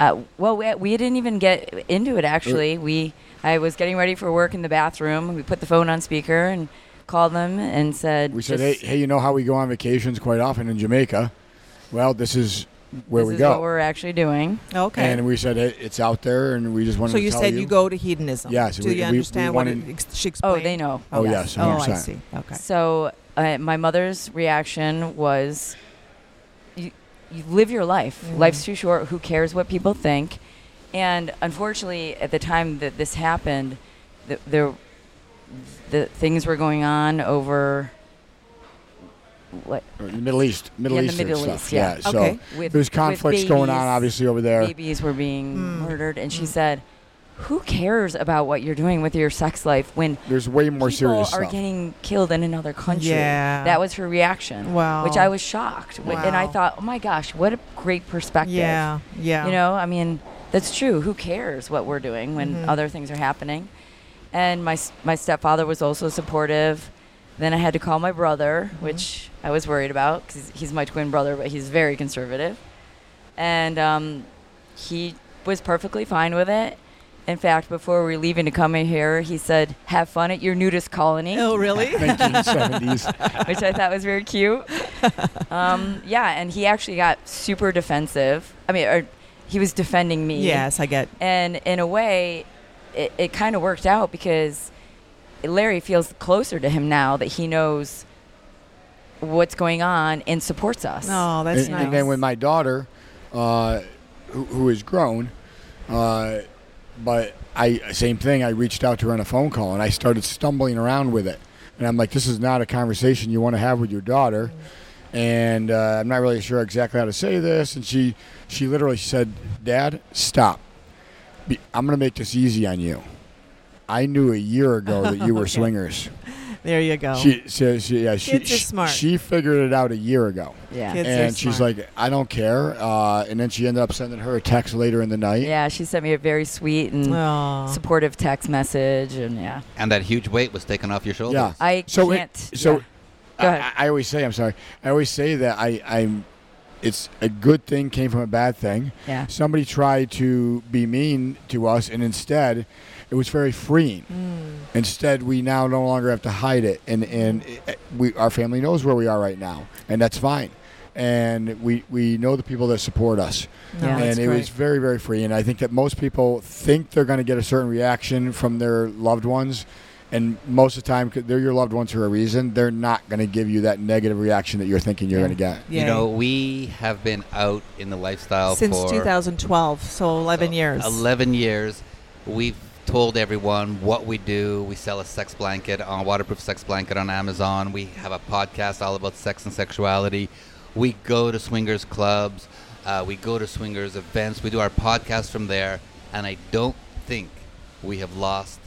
Uh, well, we, we didn't even get into it actually. We I was getting ready for work in the bathroom. We put the phone on speaker and called them and said, We said, hey, hey, you know how we go on vacations quite often in Jamaica? Well, this is where this we is go. what we're actually doing." Okay. And we said hey, it's out there, and we just wanted so to you tell said you. Said you go to hedonism. Yes, Do we- you we- we understand what wanted- it, ex- she Oh, they know. Oh, yes, Oh, I 100%. see. Okay. So uh, my mother's reaction was, "You, you live your life. Mm. Life's too short. Who cares what people think?" And unfortunately, at the time that this happened, the, there, the things were going on over. What the Middle East, Middle Yeah, Eastern Middle stuff. East, yeah. So Okay. with there's with conflicts going on, obviously, over there. Babies were being Mm. murdered, and she Mm. said, "Who cares about what you're doing with your sex life when There's way more serious people serious are stuff. getting killed in another country?" Yeah. That was her reaction. Wow. Which I was shocked, Wh- and I thought, "Oh my gosh, what a great perspective!" Yeah. Yeah. You know, I mean, that's true. Who cares what we're doing when Mhm. other things are happening? And my my stepfather was also supportive. Then I had to call my brother, Mm-hmm. which I was worried about because he's my twin brother, but he's very conservative. And um, he was perfectly fine with it. In fact, before we were leaving to come in here, he said, "Have fun at your nudist colony," Oh, really? 1970s. which I thought was very cute. Um, yeah, and he actually got super defensive. I mean, or he was defending me. yes, I get. And in a way, it, it kind of worked out because Larry feels closer to him now that he knows what's going on and supports us. Oh, that's and, nice. and then when my daughter, uh, who, who is grown, uh, but I same thing. I reached out to her on a phone call and I started stumbling around with it, and I'm like, this is not a conversation you want to have with your daughter, and uh, I'm not really sure exactly how to say this. And she she literally said, "Dad, stop. Be- I'm going to make this easy on you." I knew a year ago that you were Okay. swingers. There you go. She, she, she, yeah, she, Kids are she- smart. She figured it out a year ago Yeah. Kids are and she's smart. like, I don't care. Uh, and then she ended up sending her a text later in the night. Yeah, she sent me a very sweet and Aw. supportive text message, and yeah, And that huge weight was taken off your shoulders. Yeah. I So it- can't. so yeah. Go ahead. I, I always say, I'm sorry. I always say that I, I'm. It's a good thing came from a bad thing. yeah, Somebody tried to be mean to us, and instead, it was very freeing. Hmm. Instead, we now no longer have to hide it, and and hmm. it, we our family knows where we are right now, and that's fine. And we we know the people that support us. Yeah. and it great. was very very free and i think that most people think they're going to get a certain reaction from their loved ones and most of the time they're your loved ones for a reason they're not going to give you that negative reaction that you're thinking you're Yeah. going to get Yay. You know, we have been out in the lifestyle since for 2012, so 11 so years. 11 years. We've told everyone what we do. We sell a sex blanket, a waterproof sex blanket on Amazon. We have a podcast all about sex and sexuality. We go to swingers clubs. Uh, we go to swingers events. We do our podcast from there. And I don't think we have lost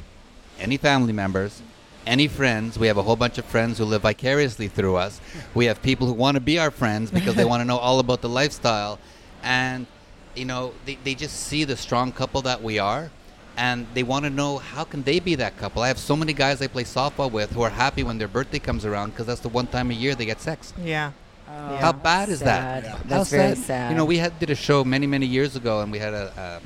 any family members, any friends. We have a whole bunch of friends who live vicariously through us. We have people who want to be our friends because they want to know all about the lifestyle. And, you know, they, they just see the strong couple that we are. And they want to know how can they be that couple. I have so many guys I play softball with who are happy when their birthday comes around because that's the one time a year they get sex. yeah. Oh, How bad is sad. that? Yeah. That's How very sad. You know, we had did a show many many years ago, and we had a,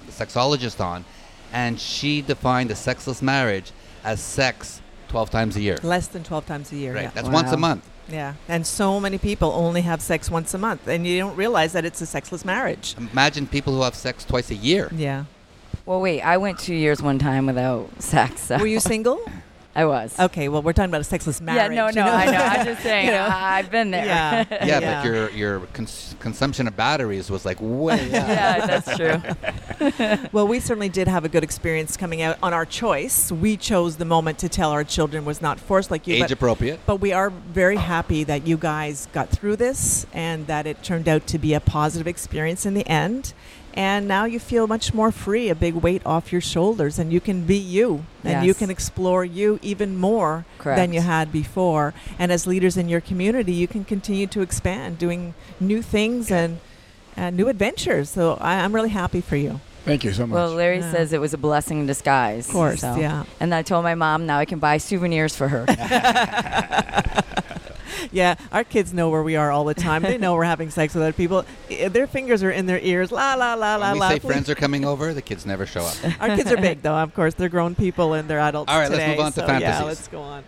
a sexologist on, and she defined a sexless marriage as sex twelve times a year. Less than 12 times a year. Right, Yeah. that's once a month. yeah. And so many people only have sex once a month, and you don't realize that it's a sexless marriage. Imagine people who have sex twice a year. Yeah. Well, wait. I went two years one time without sex. So Were you single? I was. Okay, well, we're talking about a sexless marriage. yeah, marriage. no, you no, know? I know. I'm just saying. You know? I- I've been there. Yeah. Yeah, Yeah. but your your cons- consumption of batteries was like way up. yeah, that's true. Well, we certainly did have a good experience coming out on our choice. We chose the moment to tell our children was not forced like you. Age but, appropriate. but we are very happy that you guys got through this and that it turned out to be a positive experience in the end. And now you feel much more free, a big weight off your shoulders, and you can be you, and you can explore you even more than you had before. And as leaders in your community, you can continue to expand, doing new things and uh, new adventures. So I, I'm really happy for you. thank you so much Well, Larry Yeah. says it was a blessing in disguise. Of course, so- yeah. And I told my mom now I can buy souvenirs for her. Yeah, our kids know where we are all the time. They know we're having sex with other people. Their fingers are in their ears. La la la la When we la. say friends are coming over, the kids never show up. Our kids are big, though. Of course, they're grown people and they're adults. All right, let's move on to so, Yeah, let's go on.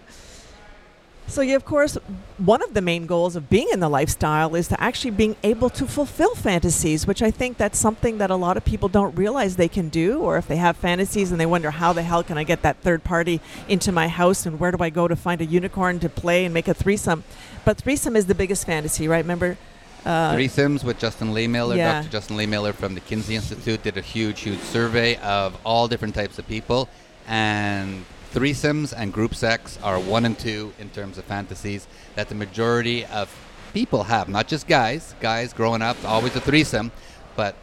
So, yeah, of course, one of the main goals of being in the lifestyle is to actually being able to fulfill fantasies, which I think that's something that a lot of people don't realize they can do, or if they have fantasies and they wonder how the hell can I get that third party into my house and where do I go to find a unicorn to play and make a threesome. But threesome is the biggest fantasy, right? Remember? Uh, Threesomes with Justin Lehmiller. Yeah. Dr. Justin Lehmiller from the Kinsey Institute did a huge, huge survey of all different types of people. And threesomes and group sex are one and two in terms of fantasies that the majority of people have. Not just guys. Guys growing up, always a threesome. But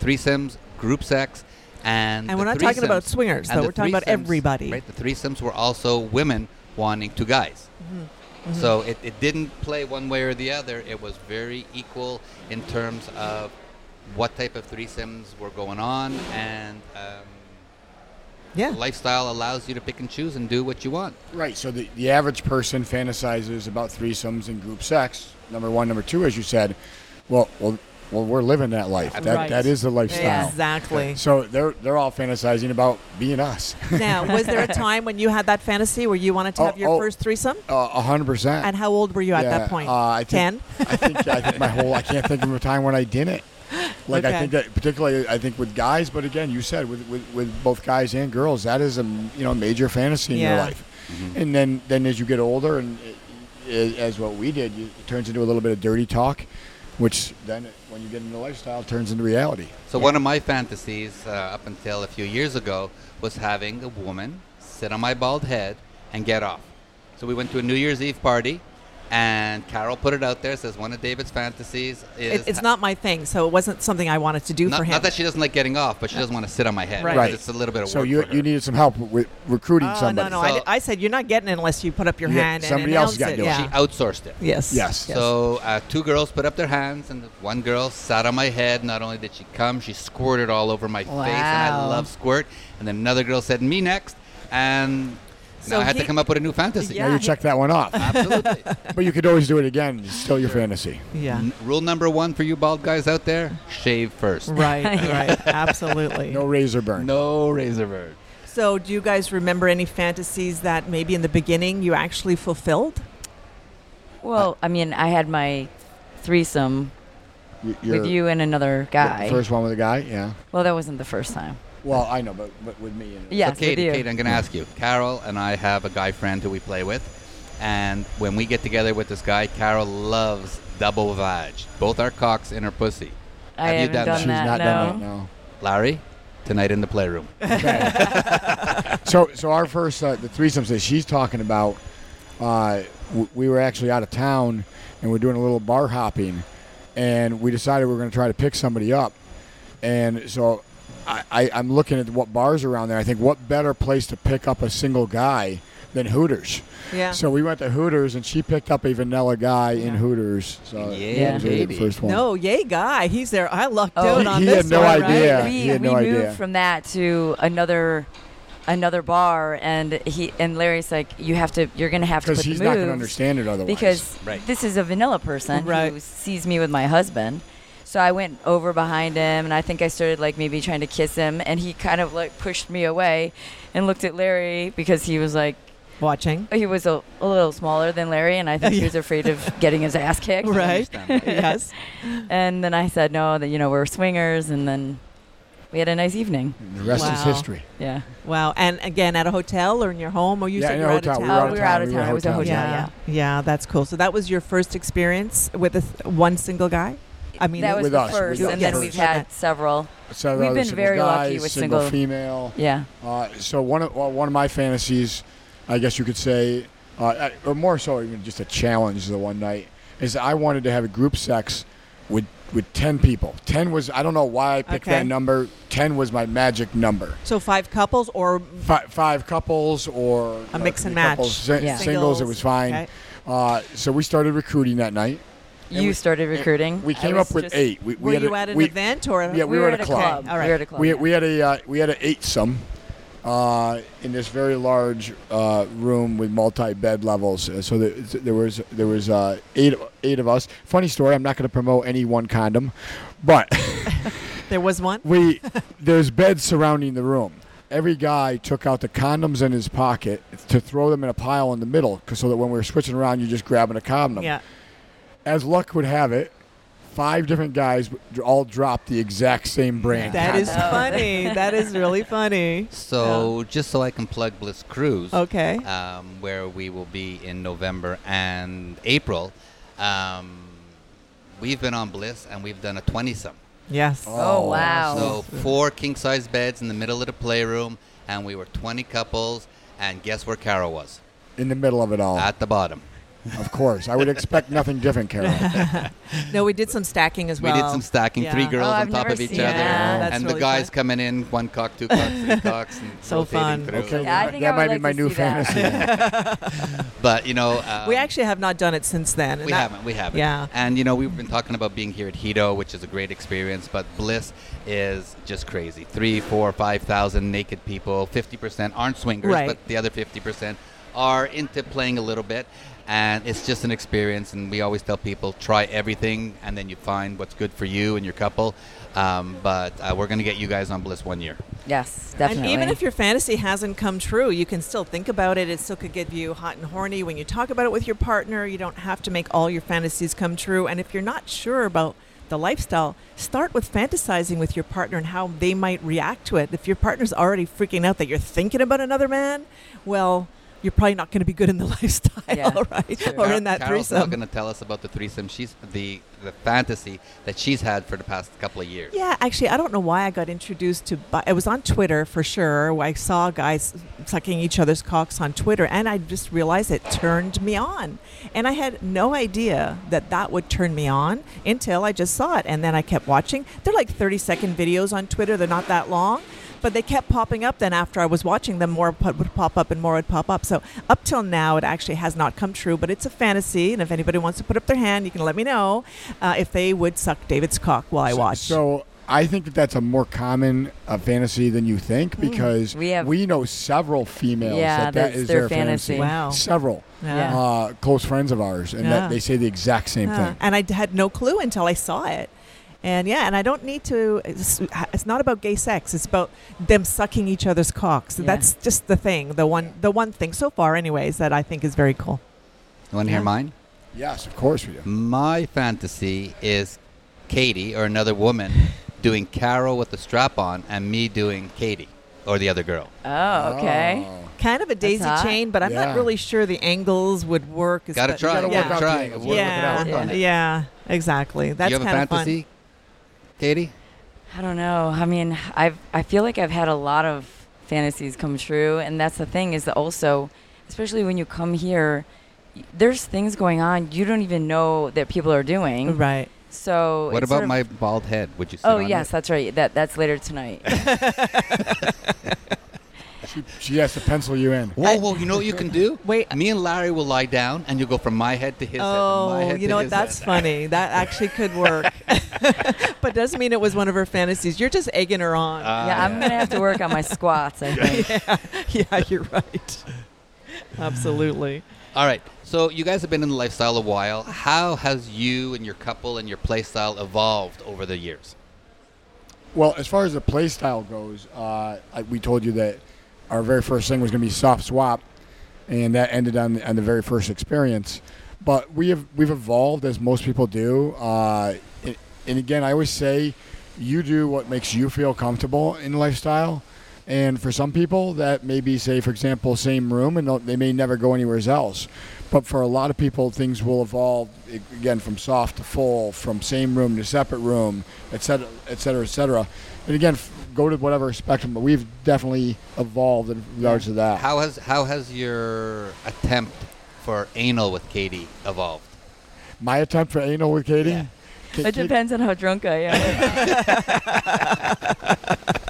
threesomes, group sex, and And we're not talking about swingers, though. We're talking about everybody. Right, the threesomes were also women wanting two guys. Mm-hmm. So it, it didn't play one way or the other. It was very equal in terms of what type of threesomes were going on, and um, yeah. lifestyle allows you to pick and choose and do what you want. right so the, the average person fantasizes about threesomes and group sex number one number two as you said well well well, we're living that life. That Right. that is the lifestyle. Exactly. So they're they're all fantasizing about being us. now, was there a time when you had that fantasy where you wanted to Oh, have your oh. first threesome? Uh, A hundred percent. And how old were you at that point? uh, I think- Ten. I think I think my whole I can't think of a time when I didn't. Like Okay. I think that particularly I think with guys, but again, you said with, with, with both guys and girls, that is a you know major fantasy in your Yeah. life. And then then as you get older and it, as what we did, you, it turns into a little bit of dirty talk, which then when you get into lifestyle turns into reality. So one of my fantasies uh, up until a few years ago was having a woman sit on my bald head and get off. So we went to a New Year's Eve party, and Carol put it out there. Says one of David's fantasies is It, it's not my thing, so it wasn't something I wanted to do not, for him. not that she doesn't like getting off, but she doesn't want to sit on my head. Right. Right. It's a little bit of So work you you needed some help with recruiting Oh, somebody. no, no. I, So- di- I said you're not getting it unless you put up your Yeah, hand and somebody else got to it. do it. yeah. She outsourced it. yes. Yes. So uh, two girls put up their hands, and one girl sat on my head. Not only did she come, she squirted all over my face, and I love squirt. And then another girl said, "Me next," and So now I had to come up with a new fantasy. Yeah. now you check that one off. Absolutely. but you could always do it again. It's still your fantasy. yeah. N- rule number one for you bald guys out there: shave first. Right. Right. Absolutely. No razor burn. No razor burn. So, do you guys remember any fantasies that maybe in the beginning you actually fulfilled? Well, I mean, I had my threesome Y- with you're- you and another the guy. first one with a guy, yeah. well, that wasn't the first time. Well, I know, but, but with me. And Yes, so Kate, with you. Kate, I'm going to ask you. Carol and I have a guy friend who we play with, and when we get together with this guy, Carol loves double vag, both our cocks in her pussy. I Have you done done that? She's not no. done that. No. Larry, tonight in the playroom. So, so our first uh, the threesomes that she's talking about, uh, w- we were actually out of town and we're doing a little bar hopping, and we decided we were going to try to pick somebody up, and so I, I, I'm looking at what bars around there. I think what better place to pick up a single guy than Hooters. Yeah. So we went to Hooters and she picked up a vanilla guy in Hooters. So Yeah, that the baby. first one. no, yay, guy. He's there. I lucked Oh, out on he this had no one, idea. Right? we he had we no moved idea. from that to another another bar and he and Larry's like you have to you're going to have to Because he's the not going to understand it otherwise. because Right. this is a vanilla person Right. who sees me with my husband. So I went over behind him and I think I started like maybe trying to kiss him and he kind of like pushed me away and looked at Larry because he was like Watching. he was a, a little smaller than Larry and I think he was afraid of getting his ass kicked. Right. yes. And then I said no that you know we're swingers and then we had a nice evening. the rest is history. Yeah. Wow. And again, at a hotel or in your home, or you Yeah, said in you a were out hotel. of We town? were out Oh, of we were out town. of We were town. It was a hotel. hotel. yeah. Yeah, that's cool. So that was your first experience with a th- one single guy? I mean, that was With the us, first, with and us. then Yes. we've had several. So We've been single very lucky with single, single- female. Yeah. Uh, so one of well, one of my fantasies, I guess you could say, uh, or more so even just a challenge the one night, is I wanted to have a group sex with with ten people. Ten was I don't know why I picked Okay. that number. Ten was my magic number. so five couples or Fi five couples or A uh, mix and three couples, match. si- Yeah. Singles, it was fine. Okay. Uh, so we started recruiting that night. And You we- started recruiting. We came up with just- eight. We, we Were had you a, at an we, event or? A, Yeah, We, were, at a club. club. All right. We were at a club. We, yeah. we had a uh, we had an eight some uh, in this very large uh, room with multi bed levels. Uh, So there, there was there was uh, eight eight of us. Funny story. I'm not going to promote any one condom, but There was one. we there's beds surrounding the room. Every guy took out the condoms in his pocket to throw them in a pile in the middle so that when we were switching around, you're just grabbing a condom. Yeah. As luck would have it, five different guys all dropped the exact same brand. That is Oh. funny. that is really funny. So just so I can plug Bliss Cruise, Okay. um, where we will be in November and April, um, we've been on Bliss and we've done a 20 some. Yes. Oh, wow. So four king size beds in the middle of the playroom, and we were 20 couples. And guess where Carol was? in the middle of it all. At the bottom. Of course, I would expect nothing different, Carol. No, we did some stacking as well. we did some stacking, three girls Oh, on I've top of each seen other, that. That's and really the guys fun. coming in one cock, two cocks, three cocks, and So fun. through. Okay, Yeah, I that, think that I might would be my new see fantasy. But you know, um, we actually have not done it since then. we that- haven't. We haven't. Yeah. And you know, we've been talking about being here at Hedo, which is a great experience. But Bliss is just crazy. Three, four, five thousand naked people. Fifty percent aren't swingers, Right. but the other fifty percent are into playing a little bit, and it's just an experience. And we always tell people try everything, and then you find what's good for you and your couple. Um, but uh, we're going to get you guys on Bliss one year. Yes, definitely. And even if your fantasy hasn't come true, you can still think about it. It still could get you hot and horny when you talk about it with your partner. You don't have to make all your fantasies come true. And if you're not sure about the lifestyle, start with fantasizing with your partner and how they might react to it. If your partner's already freaking out that you're thinking about another man, well, you're probably not going to be good in the lifestyle, Yeah, right? true. Or in that threesome. Carol's now threesome. going to tell us about the threesome. She's the the fantasy that she's had for the past couple of years. Yeah, actually, I don't know why I got introduced to. Bi- it was on Twitter for sure. where I saw guys sucking each other's cocks on Twitter, and I just realized it turned me on. And I had no idea that that would turn me on until I just saw it, and then I kept watching. They're like thirty-second videos on Twitter. They're not that long. But they kept popping up. Then after I was watching them, more po- would pop up and more would pop up. So up till now, it actually has not come true. But it's a fantasy, and if anybody wants to put up their hand, you can let me know uh, if they would suck David's cock while I watch. So I think that that's a more common uh, fantasy than you think because We have- we know several females Yeah, that that that's is their their fantasy. fantasy. Wow. Several Yeah. uh, close friends of ours, and Yeah. that they say the exact same Yeah. thing. And I had no clue until I saw it. And yeah, and I don't need to. It's, it's not about gay sex. It's about them sucking each other's cocks. Yeah. That's just the thing. The one, the one thing so far, anyways, that I think is very cool. You want to Yeah. hear mine? Yes, of course we do. My fantasy is Katie or another woman doing Carol with the strap on, and me doing Katie or the other girl. oh, okay. Oh. Kind of a daisy chain, but I'm Yeah. not really sure the angles would work. Gotta try. gotta it. yeah. out try. the Work Yeah, out. Yeah. yeah, exactly. That's you have a kind of fantasy, Katie? I don't know. I mean, I've I feel like I've had a lot of fantasies come true, and that's the thing is that also, especially when you come here, there's things going on you don't even know that people are doing. Right. So What about sort of- my bald head? Would you? Sit Oh on yes, it? that's right. That that's later tonight. She, she has to pencil you in. Whoa, whoa! You know what you can do? Wait. Me and Larry will lie down, and you'll go from my head to his head. and my Oh, you know what? That's head. funny. That actually could work. but doesn't mean it was one of her fantasies. You're just egging her on. Ah, yeah, I'm gonna have to work on my squats. I think. yeah, yeah, you're right. Absolutely. All right. So you guys have been in the lifestyle a while. How has you and your couple and your play style evolved over the years? Well, as far as the play style goes, uh, I, we told you that our very first thing was going to be soft swap, and that ended on the, on the very first experience. But we have we've evolved as most people do. Uh, and, and again, I always say, you do what makes you feel comfortable in lifestyle. And for some people, that may be, say, for example, same room, and they'll- may never go anywhere else. But for a lot of people, things will evolve again from soft to full, from same room to separate room, et cetera, et cetera, et cetera. And again, go to whatever spectrum. But we've definitely evolved in regards to that. How has how has your attempt for anal with Katie evolved? My attempt for anal with Katie. Yeah. Ka- It Ka- depends on how drunk I am.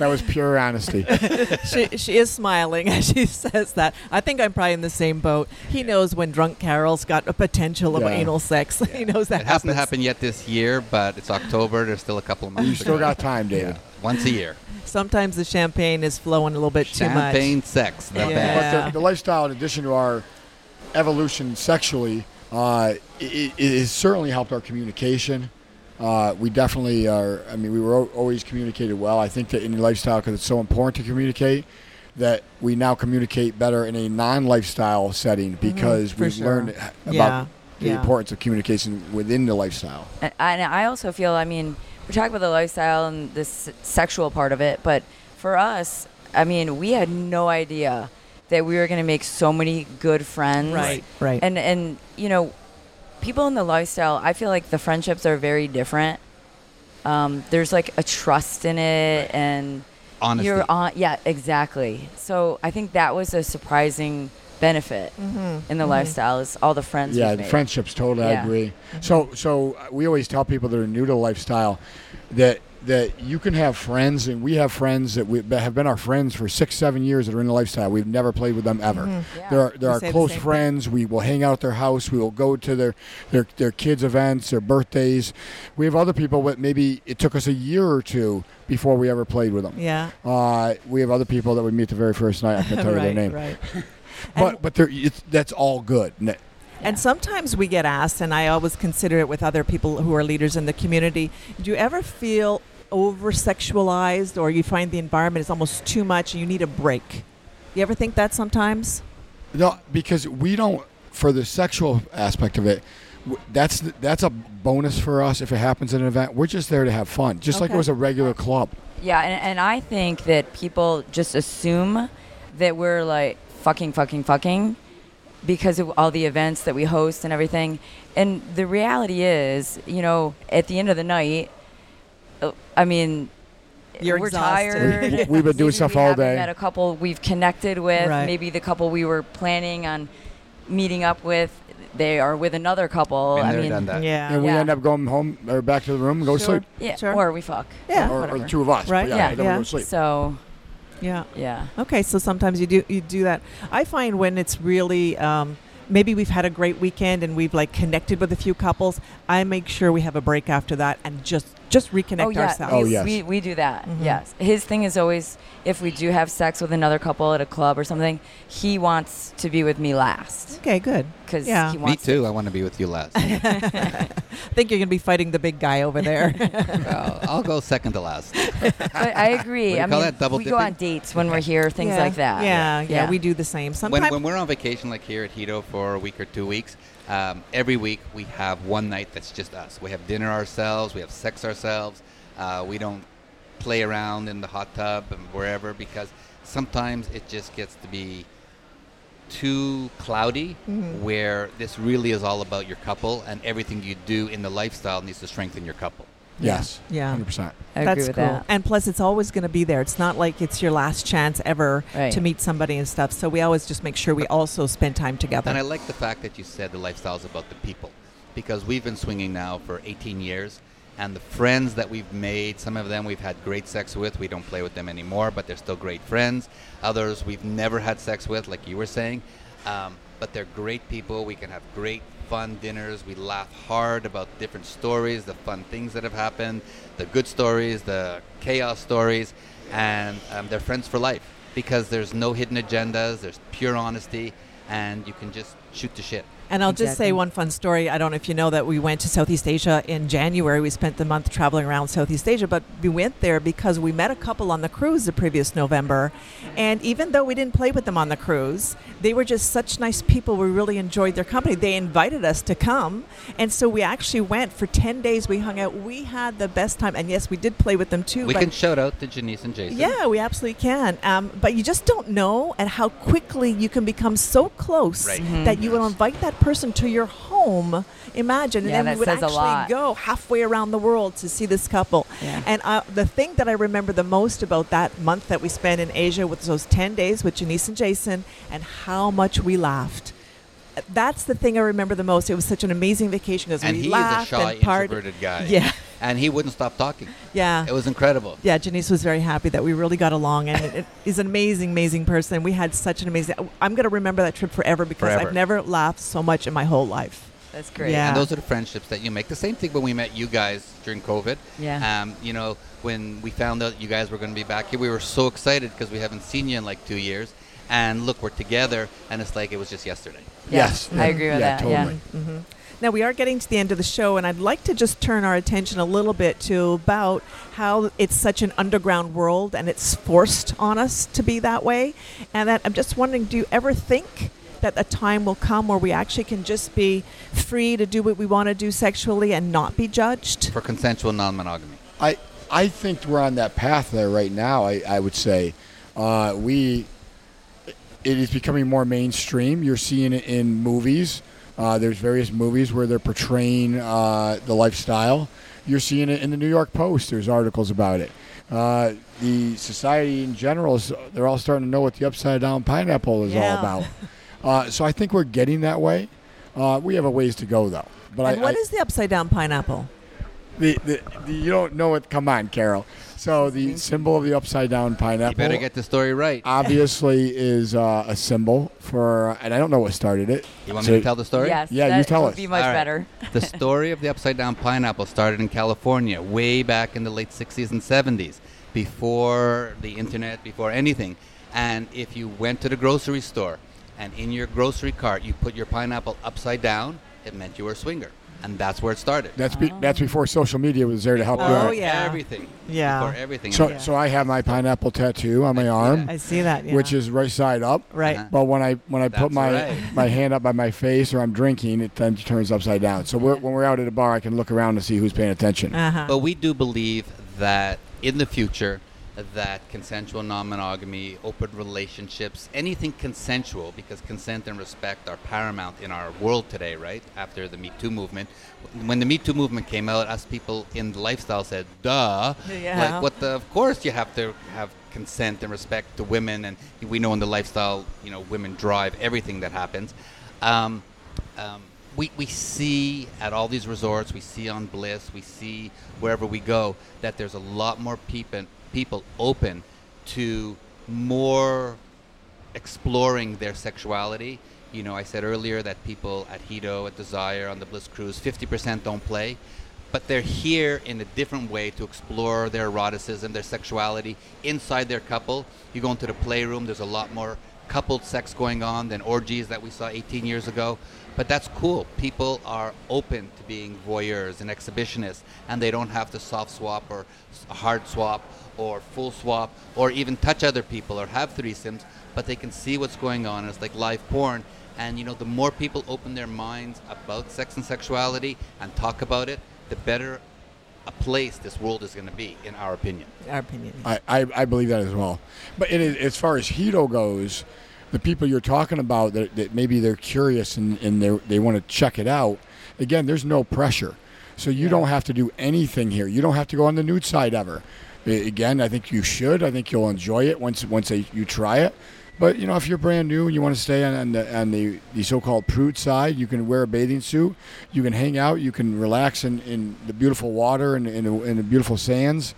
That was pure honesty. she, she is smiling as she says that. I think I'm probably in the same boat. He knows when drunk Carol's got a potential of Yeah. anal sex. he knows that It hasn't happened yet this year, but it's October. There's still a couple of months. you to still got time, David. once a year. Sometimes the champagne is flowing a little bit too much. Champagne sex. The Yeah. But the, the lifestyle, in addition to our evolution sexually, uh, it, it has certainly helped our communication. Uh, we definitely are. I mean, we were al- always communicated well. I think that in the lifestyle, because it's so important to communicate, that we now communicate better in a non-lifestyle setting because Mm-hmm. we've sure. learned about Yeah, the yeah. importance of communication within the lifestyle. And, and I also feel, I mean, we talk about the lifestyle and the s- sexual part of it, but for us, I mean, we had no idea that we were going to make so many good friends. Right, right. And and you know, people in the lifestyle, I feel like the friendships are very different. Um, there's like a trust in it, and Honesty. you're on. Yeah, exactly. So I think that was a surprising benefit in the lifestyle is all the friends. Yeah, the made. friendships totally. I Yeah. agree. So, so uh, we always tell people that are new to lifestyle that that you can have friends, and we have friends that, we, have been our friends for six, seven years that are in the lifestyle. We've never played with them ever. Yeah. They're, they're We our the close thing. friends. We will hang out at their house. We will go to their, their their kids' events, their birthdays. We have other people that maybe it took us a year or two before we ever played with them. yeah. Uh, we have other people that we meet the very first night. I can tell you their name. right. but but there, it's, that's all good. N- And sometimes we get asked, and I always consider it with other people who are leaders in the community. Do you ever feel over sexualized, or you find the environment is almost too much, and you need a break? You ever think that sometimes? No, because we don't for the sexual aspect of it. That's that's a bonus for us if it happens at an event. We're just there to have fun, just like it was a regular club. Yeah, and, and I think that people just assume that we're like fucking, fucking, fucking because of all the events that we host and everything. And the reality is, you know, at the end of the night, I mean, You're we're exhausted. tired. We- we've been doing stuff we all haven't day. Met a couple we've connected with. Right. Maybe the couple we were planning on meeting up with, they are with another couple. Been I there, mean, done that. Yeah. and we Yeah. end up going home or back to the room and go to Sure. sleep, yeah, Sure. or we fuck. Yeah. or, or Whatever. the two of us. but Right, Yeah, yeah, then we go to sleep. So, Yeah. yeah. Okay, so sometimes you do you do that. I find when it's really um, maybe we've had a great weekend and we've like connected with a few couples. I make sure we have a break after that and just just reconnect oh yeah, ourselves. Oh, we, yes. we, we do that. Mhm. Yes, his thing is always if we do have sex with another couple at a club or something, he wants to be with me last Okay, good. because Yeah. he Me wants. too. I want to be with you last. I think you're gonna be fighting the big guy over there. well, I'll go second to last. But I agree. What do you I call mean, that, double we go on dates when we're here, things yeah. like that. Yeah, yeah, Yeah. we do the same. when, Sometimes when we're on vacation, like here at Hedo for a week or two weeks, um, every week we have one night that's just us. We have dinner ourselves, we have sex ourselves. Uh, we don't play around in the hot tub and wherever because sometimes it just gets to be too cloudy Mhm. where this really is all about your couple and everything you do in the lifestyle needs to strengthen your couple. Yes, Yeah. hundred percent. I That's agree with cool. that. And plus, it's always going to be there. It's not like it's your last chance ever Right. to meet somebody and stuff. So we always just make sure we also spend time together. And I like the fact that you said the lifestyle is about the people because we've been swinging now for 18 years. And the friends that we've made, some of them we've had great sex with. We don't play with them anymore, but they're still great friends. Others we've never had sex with, like you were saying. Um, but they're great people. We can have great, fun dinners. We laugh hard about different stories, the fun things that have happened, the good stories, the chaos stories. And um, they're friends for life because there's no hidden agendas, there's pure honesty, and you can just shoot the shit. And I'll just say one fun story. I don't know if you know that we went to Southeast Asia in January. We spent the month traveling around Southeast Asia, but we went there because we met a couple on the cruise the previous November. And even though we didn't play with them on the cruise, they were just such nice people. We really enjoyed their company. They invited us to come. And so we actually went for 10 days. We hung out. We had the best time. And yes, we did play with them too. We can shout out to Janice and Jason. yeah, we absolutely can. Um, but you just don't know and how quickly you can become so close Right. that you will invite that person to your home. Imagine, Yeah, and then we would actually go halfway around the world to see this couple. Yeah. And uh, the thing that I remember the most about that month that we spent in Asia with those ten days with Janice and Jason, and how much we laughed. That's the thing I remember the most. It was such an amazing vacation because And we he's a laughed shy, and partied. introverted guy. Yeah, And he wouldn't stop talking. yeah. It was incredible. Yeah, Janice was very happy that we really got along, and it, he's an amazing, amazing person. We had such an amazing. I'm going to remember that trip forever because Forever. I've never laughed so much in my whole life. That's great. Yeah. And those are the friendships that you make. The same thing when we met you guys during COVID. Yeah. Um, you know, when we found out you guys were going to be back here, we were so excited because we haven't seen you in like two years. And look, we're together, and it's like it was just yesterday. Yeah, Yes, I agree with yeah, that. Yeah. totally. Now we are getting to the end of the show, and I'd like to just turn our attention a little bit to about how it's such an underground world, and it's forced on us to be that way. And that I'm just wondering, do you ever think? That a time will come where we actually can just be free to do what we want to do sexually and not be judged. For consensual non-monogamy. I I think we're on that path there right now. I, I would say uh, we it is becoming more mainstream. You're seeing it in movies. Uh, there's various movies where they're portraying uh, the lifestyle. You're seeing it in the New York Post. There's articles about it. Uh, the society in general is they're all starting to know what the upside down pineapple is Yeah. all about. Uh, so I think we're getting that way. Uh, we have a ways to go though. But and I, what I, is the upside down pineapple? The, the, the you don't know it. Come on, Carol. So the symbol of the upside down pineapple You better get the story right. obviously is uh, a symbol for, and I don't know what started it. You want So- me to tell the story? Yes. Yeah, you that tell would us. be much All right. better. the story of the upside down pineapple started in California way back in the late 60s and 70s, before the internet, before anything. And if you went to the grocery store and in your grocery cart you put your pineapple upside down, it meant you were a swinger. And that's where it started. That's be, that's before social media was there to help you out. Oh, yeah. Everything. Yeah. Before everything. So, And so I have my pineapple tattoo on my arm, I see that. Yeah. which is right side up. right. Uh-huh. But when I when I put That's my right. my hand up by my face or I'm drinking, it then turns upside down. So we're, when we're out at a bar, I can look around and see who's paying attention. Uh-huh. But we do believe that in the future, that consensual non-monogamy, open relationships, anything consensual, because consent and respect are paramount in our world today, right? After the Me Too movement, when the Me Too movement came out, us people in the lifestyle said, "Duh!" Yeah. Like, what the? Of course, you have to have consent and respect to women, and we know in the lifestyle, you know, women drive everything that happens. Um, um, we, we see at all these resorts, we see on Bliss, we see wherever we go that there's a lot more people people open to more exploring their sexuality. You know, I said earlier that people at Hedo, at Desire, on the Bliss Cruise, 50% don't play, but they're here in a different way to explore their eroticism, their sexuality inside their couple. You go into the playroom, there's a lot more coupled sex going on than orgies that we saw 18 years ago. But that's cool. People are open to being voyeurs and exhibitionists, and they don't have to soft swap or hard swap or full swap or even touch other people or have threesomes, but they can see what's going on. It's like live porn. And you know, the more people open their minds about sex and sexuality and talk about it, the better a place this world is going to be, in our opinion. Our opinion. I, I, I believe that as well. But it, is- as far as Hedo goes, the people you're talking about that, that maybe they're curious and, and they they want to check it out. Again, there's no pressure, so you don't have to do anything here. You don't have to go on the nude side ever. Again, I think you should. I think you'll enjoy it once once they, you try it. But you know, if you're brand new and you want to stay on, on the on the, the so-called prude side, you can wear a bathing suit. You can hang out. You can relax in, in the beautiful water and in, in the beautiful sands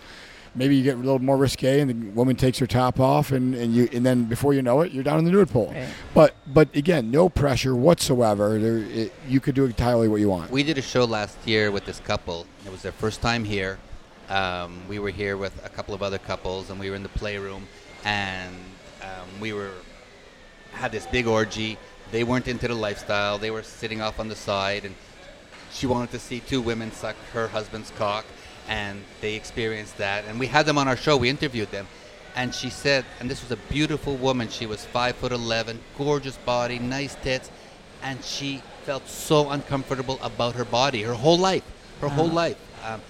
maybe you get a little more risque and the woman takes her top off and, and you and then before you know it you're down in the nude pool Right. but but again no pressure whatsoever there it, you could do entirely what you want We did a show last year with this couple. It was their first time here. Um, we were here with a couple of other couples, and we were in the playroom, and um, we were had this big orgy. They weren't into the lifestyle. They were sitting off on the side, and she wanted to see two women suck her husband's cock, and they experienced that. And we had them on our show. We interviewed them, and she said, and this was a beautiful woman. She was five foot eleven, gorgeous body, nice tits, and she felt so uncomfortable about her body her whole life, her whole life. Um,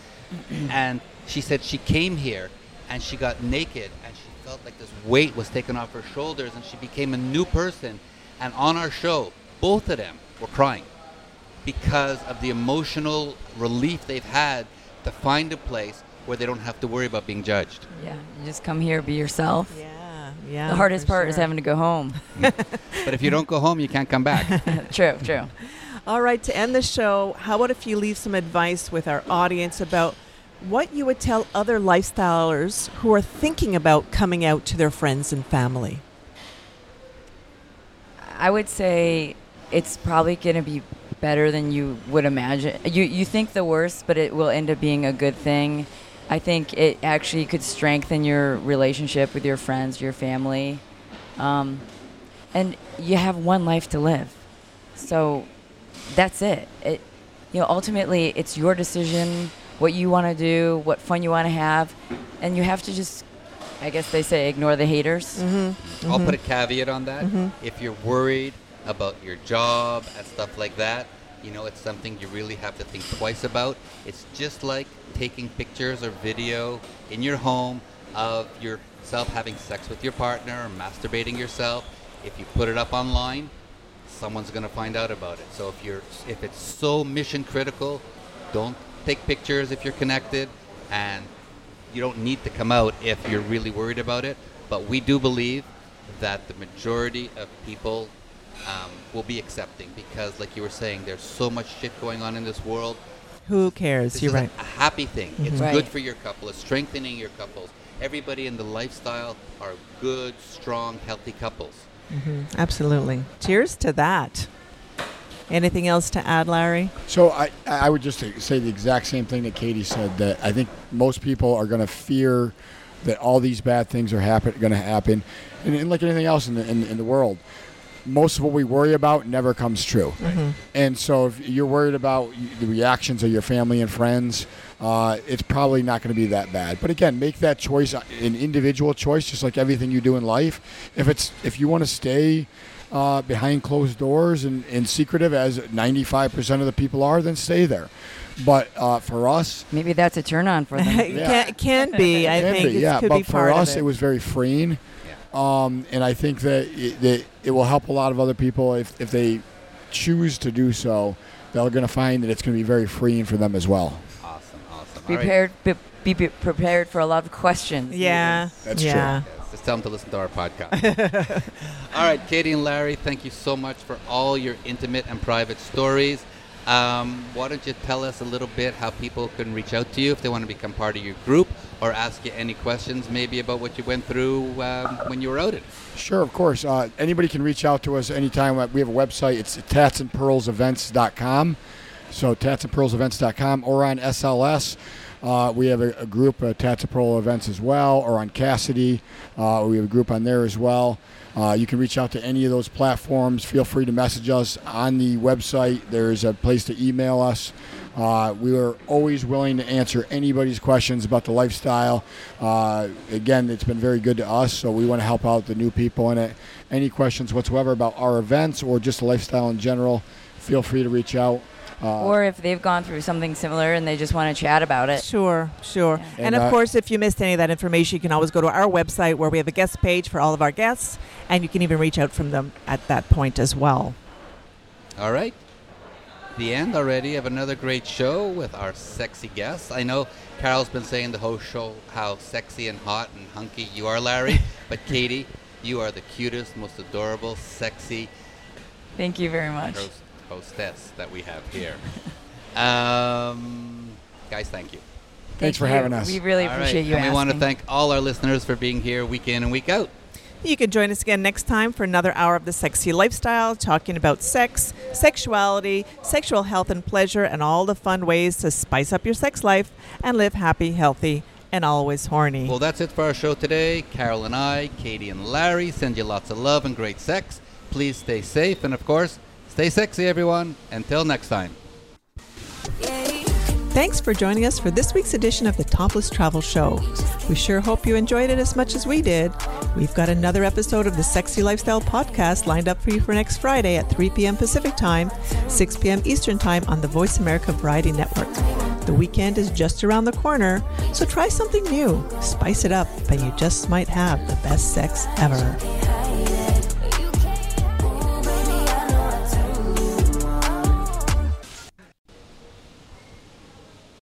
and she said she came here and she got naked and she felt like this weight was taken off her shoulders and she became a new person. And on our show, both of them were crying because of the emotional relief they've had to find a place where they don't have to worry about being judged. Yeah, you just come here, be yourself. yeah, yeah. the hardest for part is having to go home. Mm. But if you don't go home, you can't come back. true, true. All right, to end the show, how about if you leave some advice with our audience about what you would tell other lifestylers who are thinking about coming out to their friends and family? I would say it's probably going to be better than you would imagine. You you think the worst, but it will end up being a good thing. I think it actually could strengthen your relationship with your friends, your family, um, and you have one life to live. So that's it. It you know ultimately it's your decision what you want to do, what fun you want to have, and you have to just. I guess they say ignore the haters. Mm-hmm. I'll mm-hmm. put a caveat on that. Mm-hmm. If you're worried about your job and stuff like that, you know, it's something you really have to think twice about. It's just like taking pictures or video in your home of yourself having sex with your partner or masturbating yourself. If you put it up online, someone's going to find out about it. So if you're if it's so mission critical, don't take pictures if you're connected and you don't need to come out if you're really worried about it. But we do believe that the majority of people um, will be accepting because, like you were saying, there's so much shit going on in this world. Who cares? This You're is a- right. a, happy thing. It's Right. good for your couple. It's strengthening your couples. Everybody in the lifestyle are good, strong, healthy couples. Absolutely. Cheers to that. Anything else to add, Larry? So I, I would just say the exact same thing that Katie said. That I think most people are going to fear that all these bad things are happen going to happen, and, and like anything else in the in, in the world, most of what we worry about never comes true. Mm-hmm. And so if you're worried about the reactions of your family and friends, uh, it's probably not going to be that bad. But again, make that choice uh, an individual choice, just like everything you do in life. If it's if you want to stay uh, behind closed doors and, and secretive, as 95% of the people are, then stay there. But uh, for us, Maybe that's a turn on for them. Yeah. can, can be. I can think be, yeah. could But be for part us, it. it was very freeing. Um, and I think that it, that it will help a lot of other people if, if they choose to do so. They're going to find that it's going to be very freeing for them as well. Awesome, awesome. Be All right. prepared, be, be, be prepared for a lot of questions. yeah, That's yeah. true. Yes, just tell them to listen to our podcast. all right, Katie and Larry, thank you so much for all your intimate and private stories. Um, why don't you tell us a little bit how people can reach out to you if they want to become part of your group or ask you any questions maybe about what you went through um, when you were outed? Sure, of course. Uh, anybody can reach out to us anytime. We have a website. It's tatsandpearlsevents.com. So tatsandpearlsevents.com or on SLS. Uh, we have a, a group, at Tats and Events as well, or on Kasidie. Uh, we have a group on there as well. Uh, you can reach out to any of those platforms. Feel free to message us on the website. There's a place to email us. Uh, we are always willing to answer anybody's questions about the lifestyle. Uh, again, it's been very good to us, so we want to help out the new people in it. Any questions whatsoever about our events or just the lifestyle in general, feel free to reach out. Uh, Or if they've gone through something similar and they just want to chat about it. Sure, sure. Yeah. And, And, of uh, course, if you missed any of that information, you can always go to our website where we have a guest page for all of our guests, and you can even reach out from them at that point as well. All right. The end already of another great show with our sexy guests. I know Carol's been saying the whole show how sexy and hot and hunky you are, Larry. but Katie, you are the cutest, most adorable, sexy Thank you very much. host- hostess that we have here. Um, guys, thank you. Thanks Thank for you. having us. We really All right. appreciate you and we want to thank all our listeners for being here week in and week out. You can join us again next time for another hour of the sexy lifestyle, talking about sex, sexuality, sexual health and pleasure, and all the fun ways to spice up your sex life and live happy, healthy, and always horny. Well, that's it for our show today. Carol and I, Katie and Larry, send you lots of love and great sex. Please stay safe and, of course, stay sexy, everyone. Until next time. Thanks for joining us for this week's edition of the Topless Travel Show. We sure hope you enjoyed it as much as we did. We've got another episode of the Sexy Lifestyle Podcast lined up for you for next Friday at 3 p.m. Pacific Time, 6 p.m. Eastern Time on the Voice America Variety Network. The weekend is just around the corner, so try something new. Spice it up, and you just might have the best sex ever.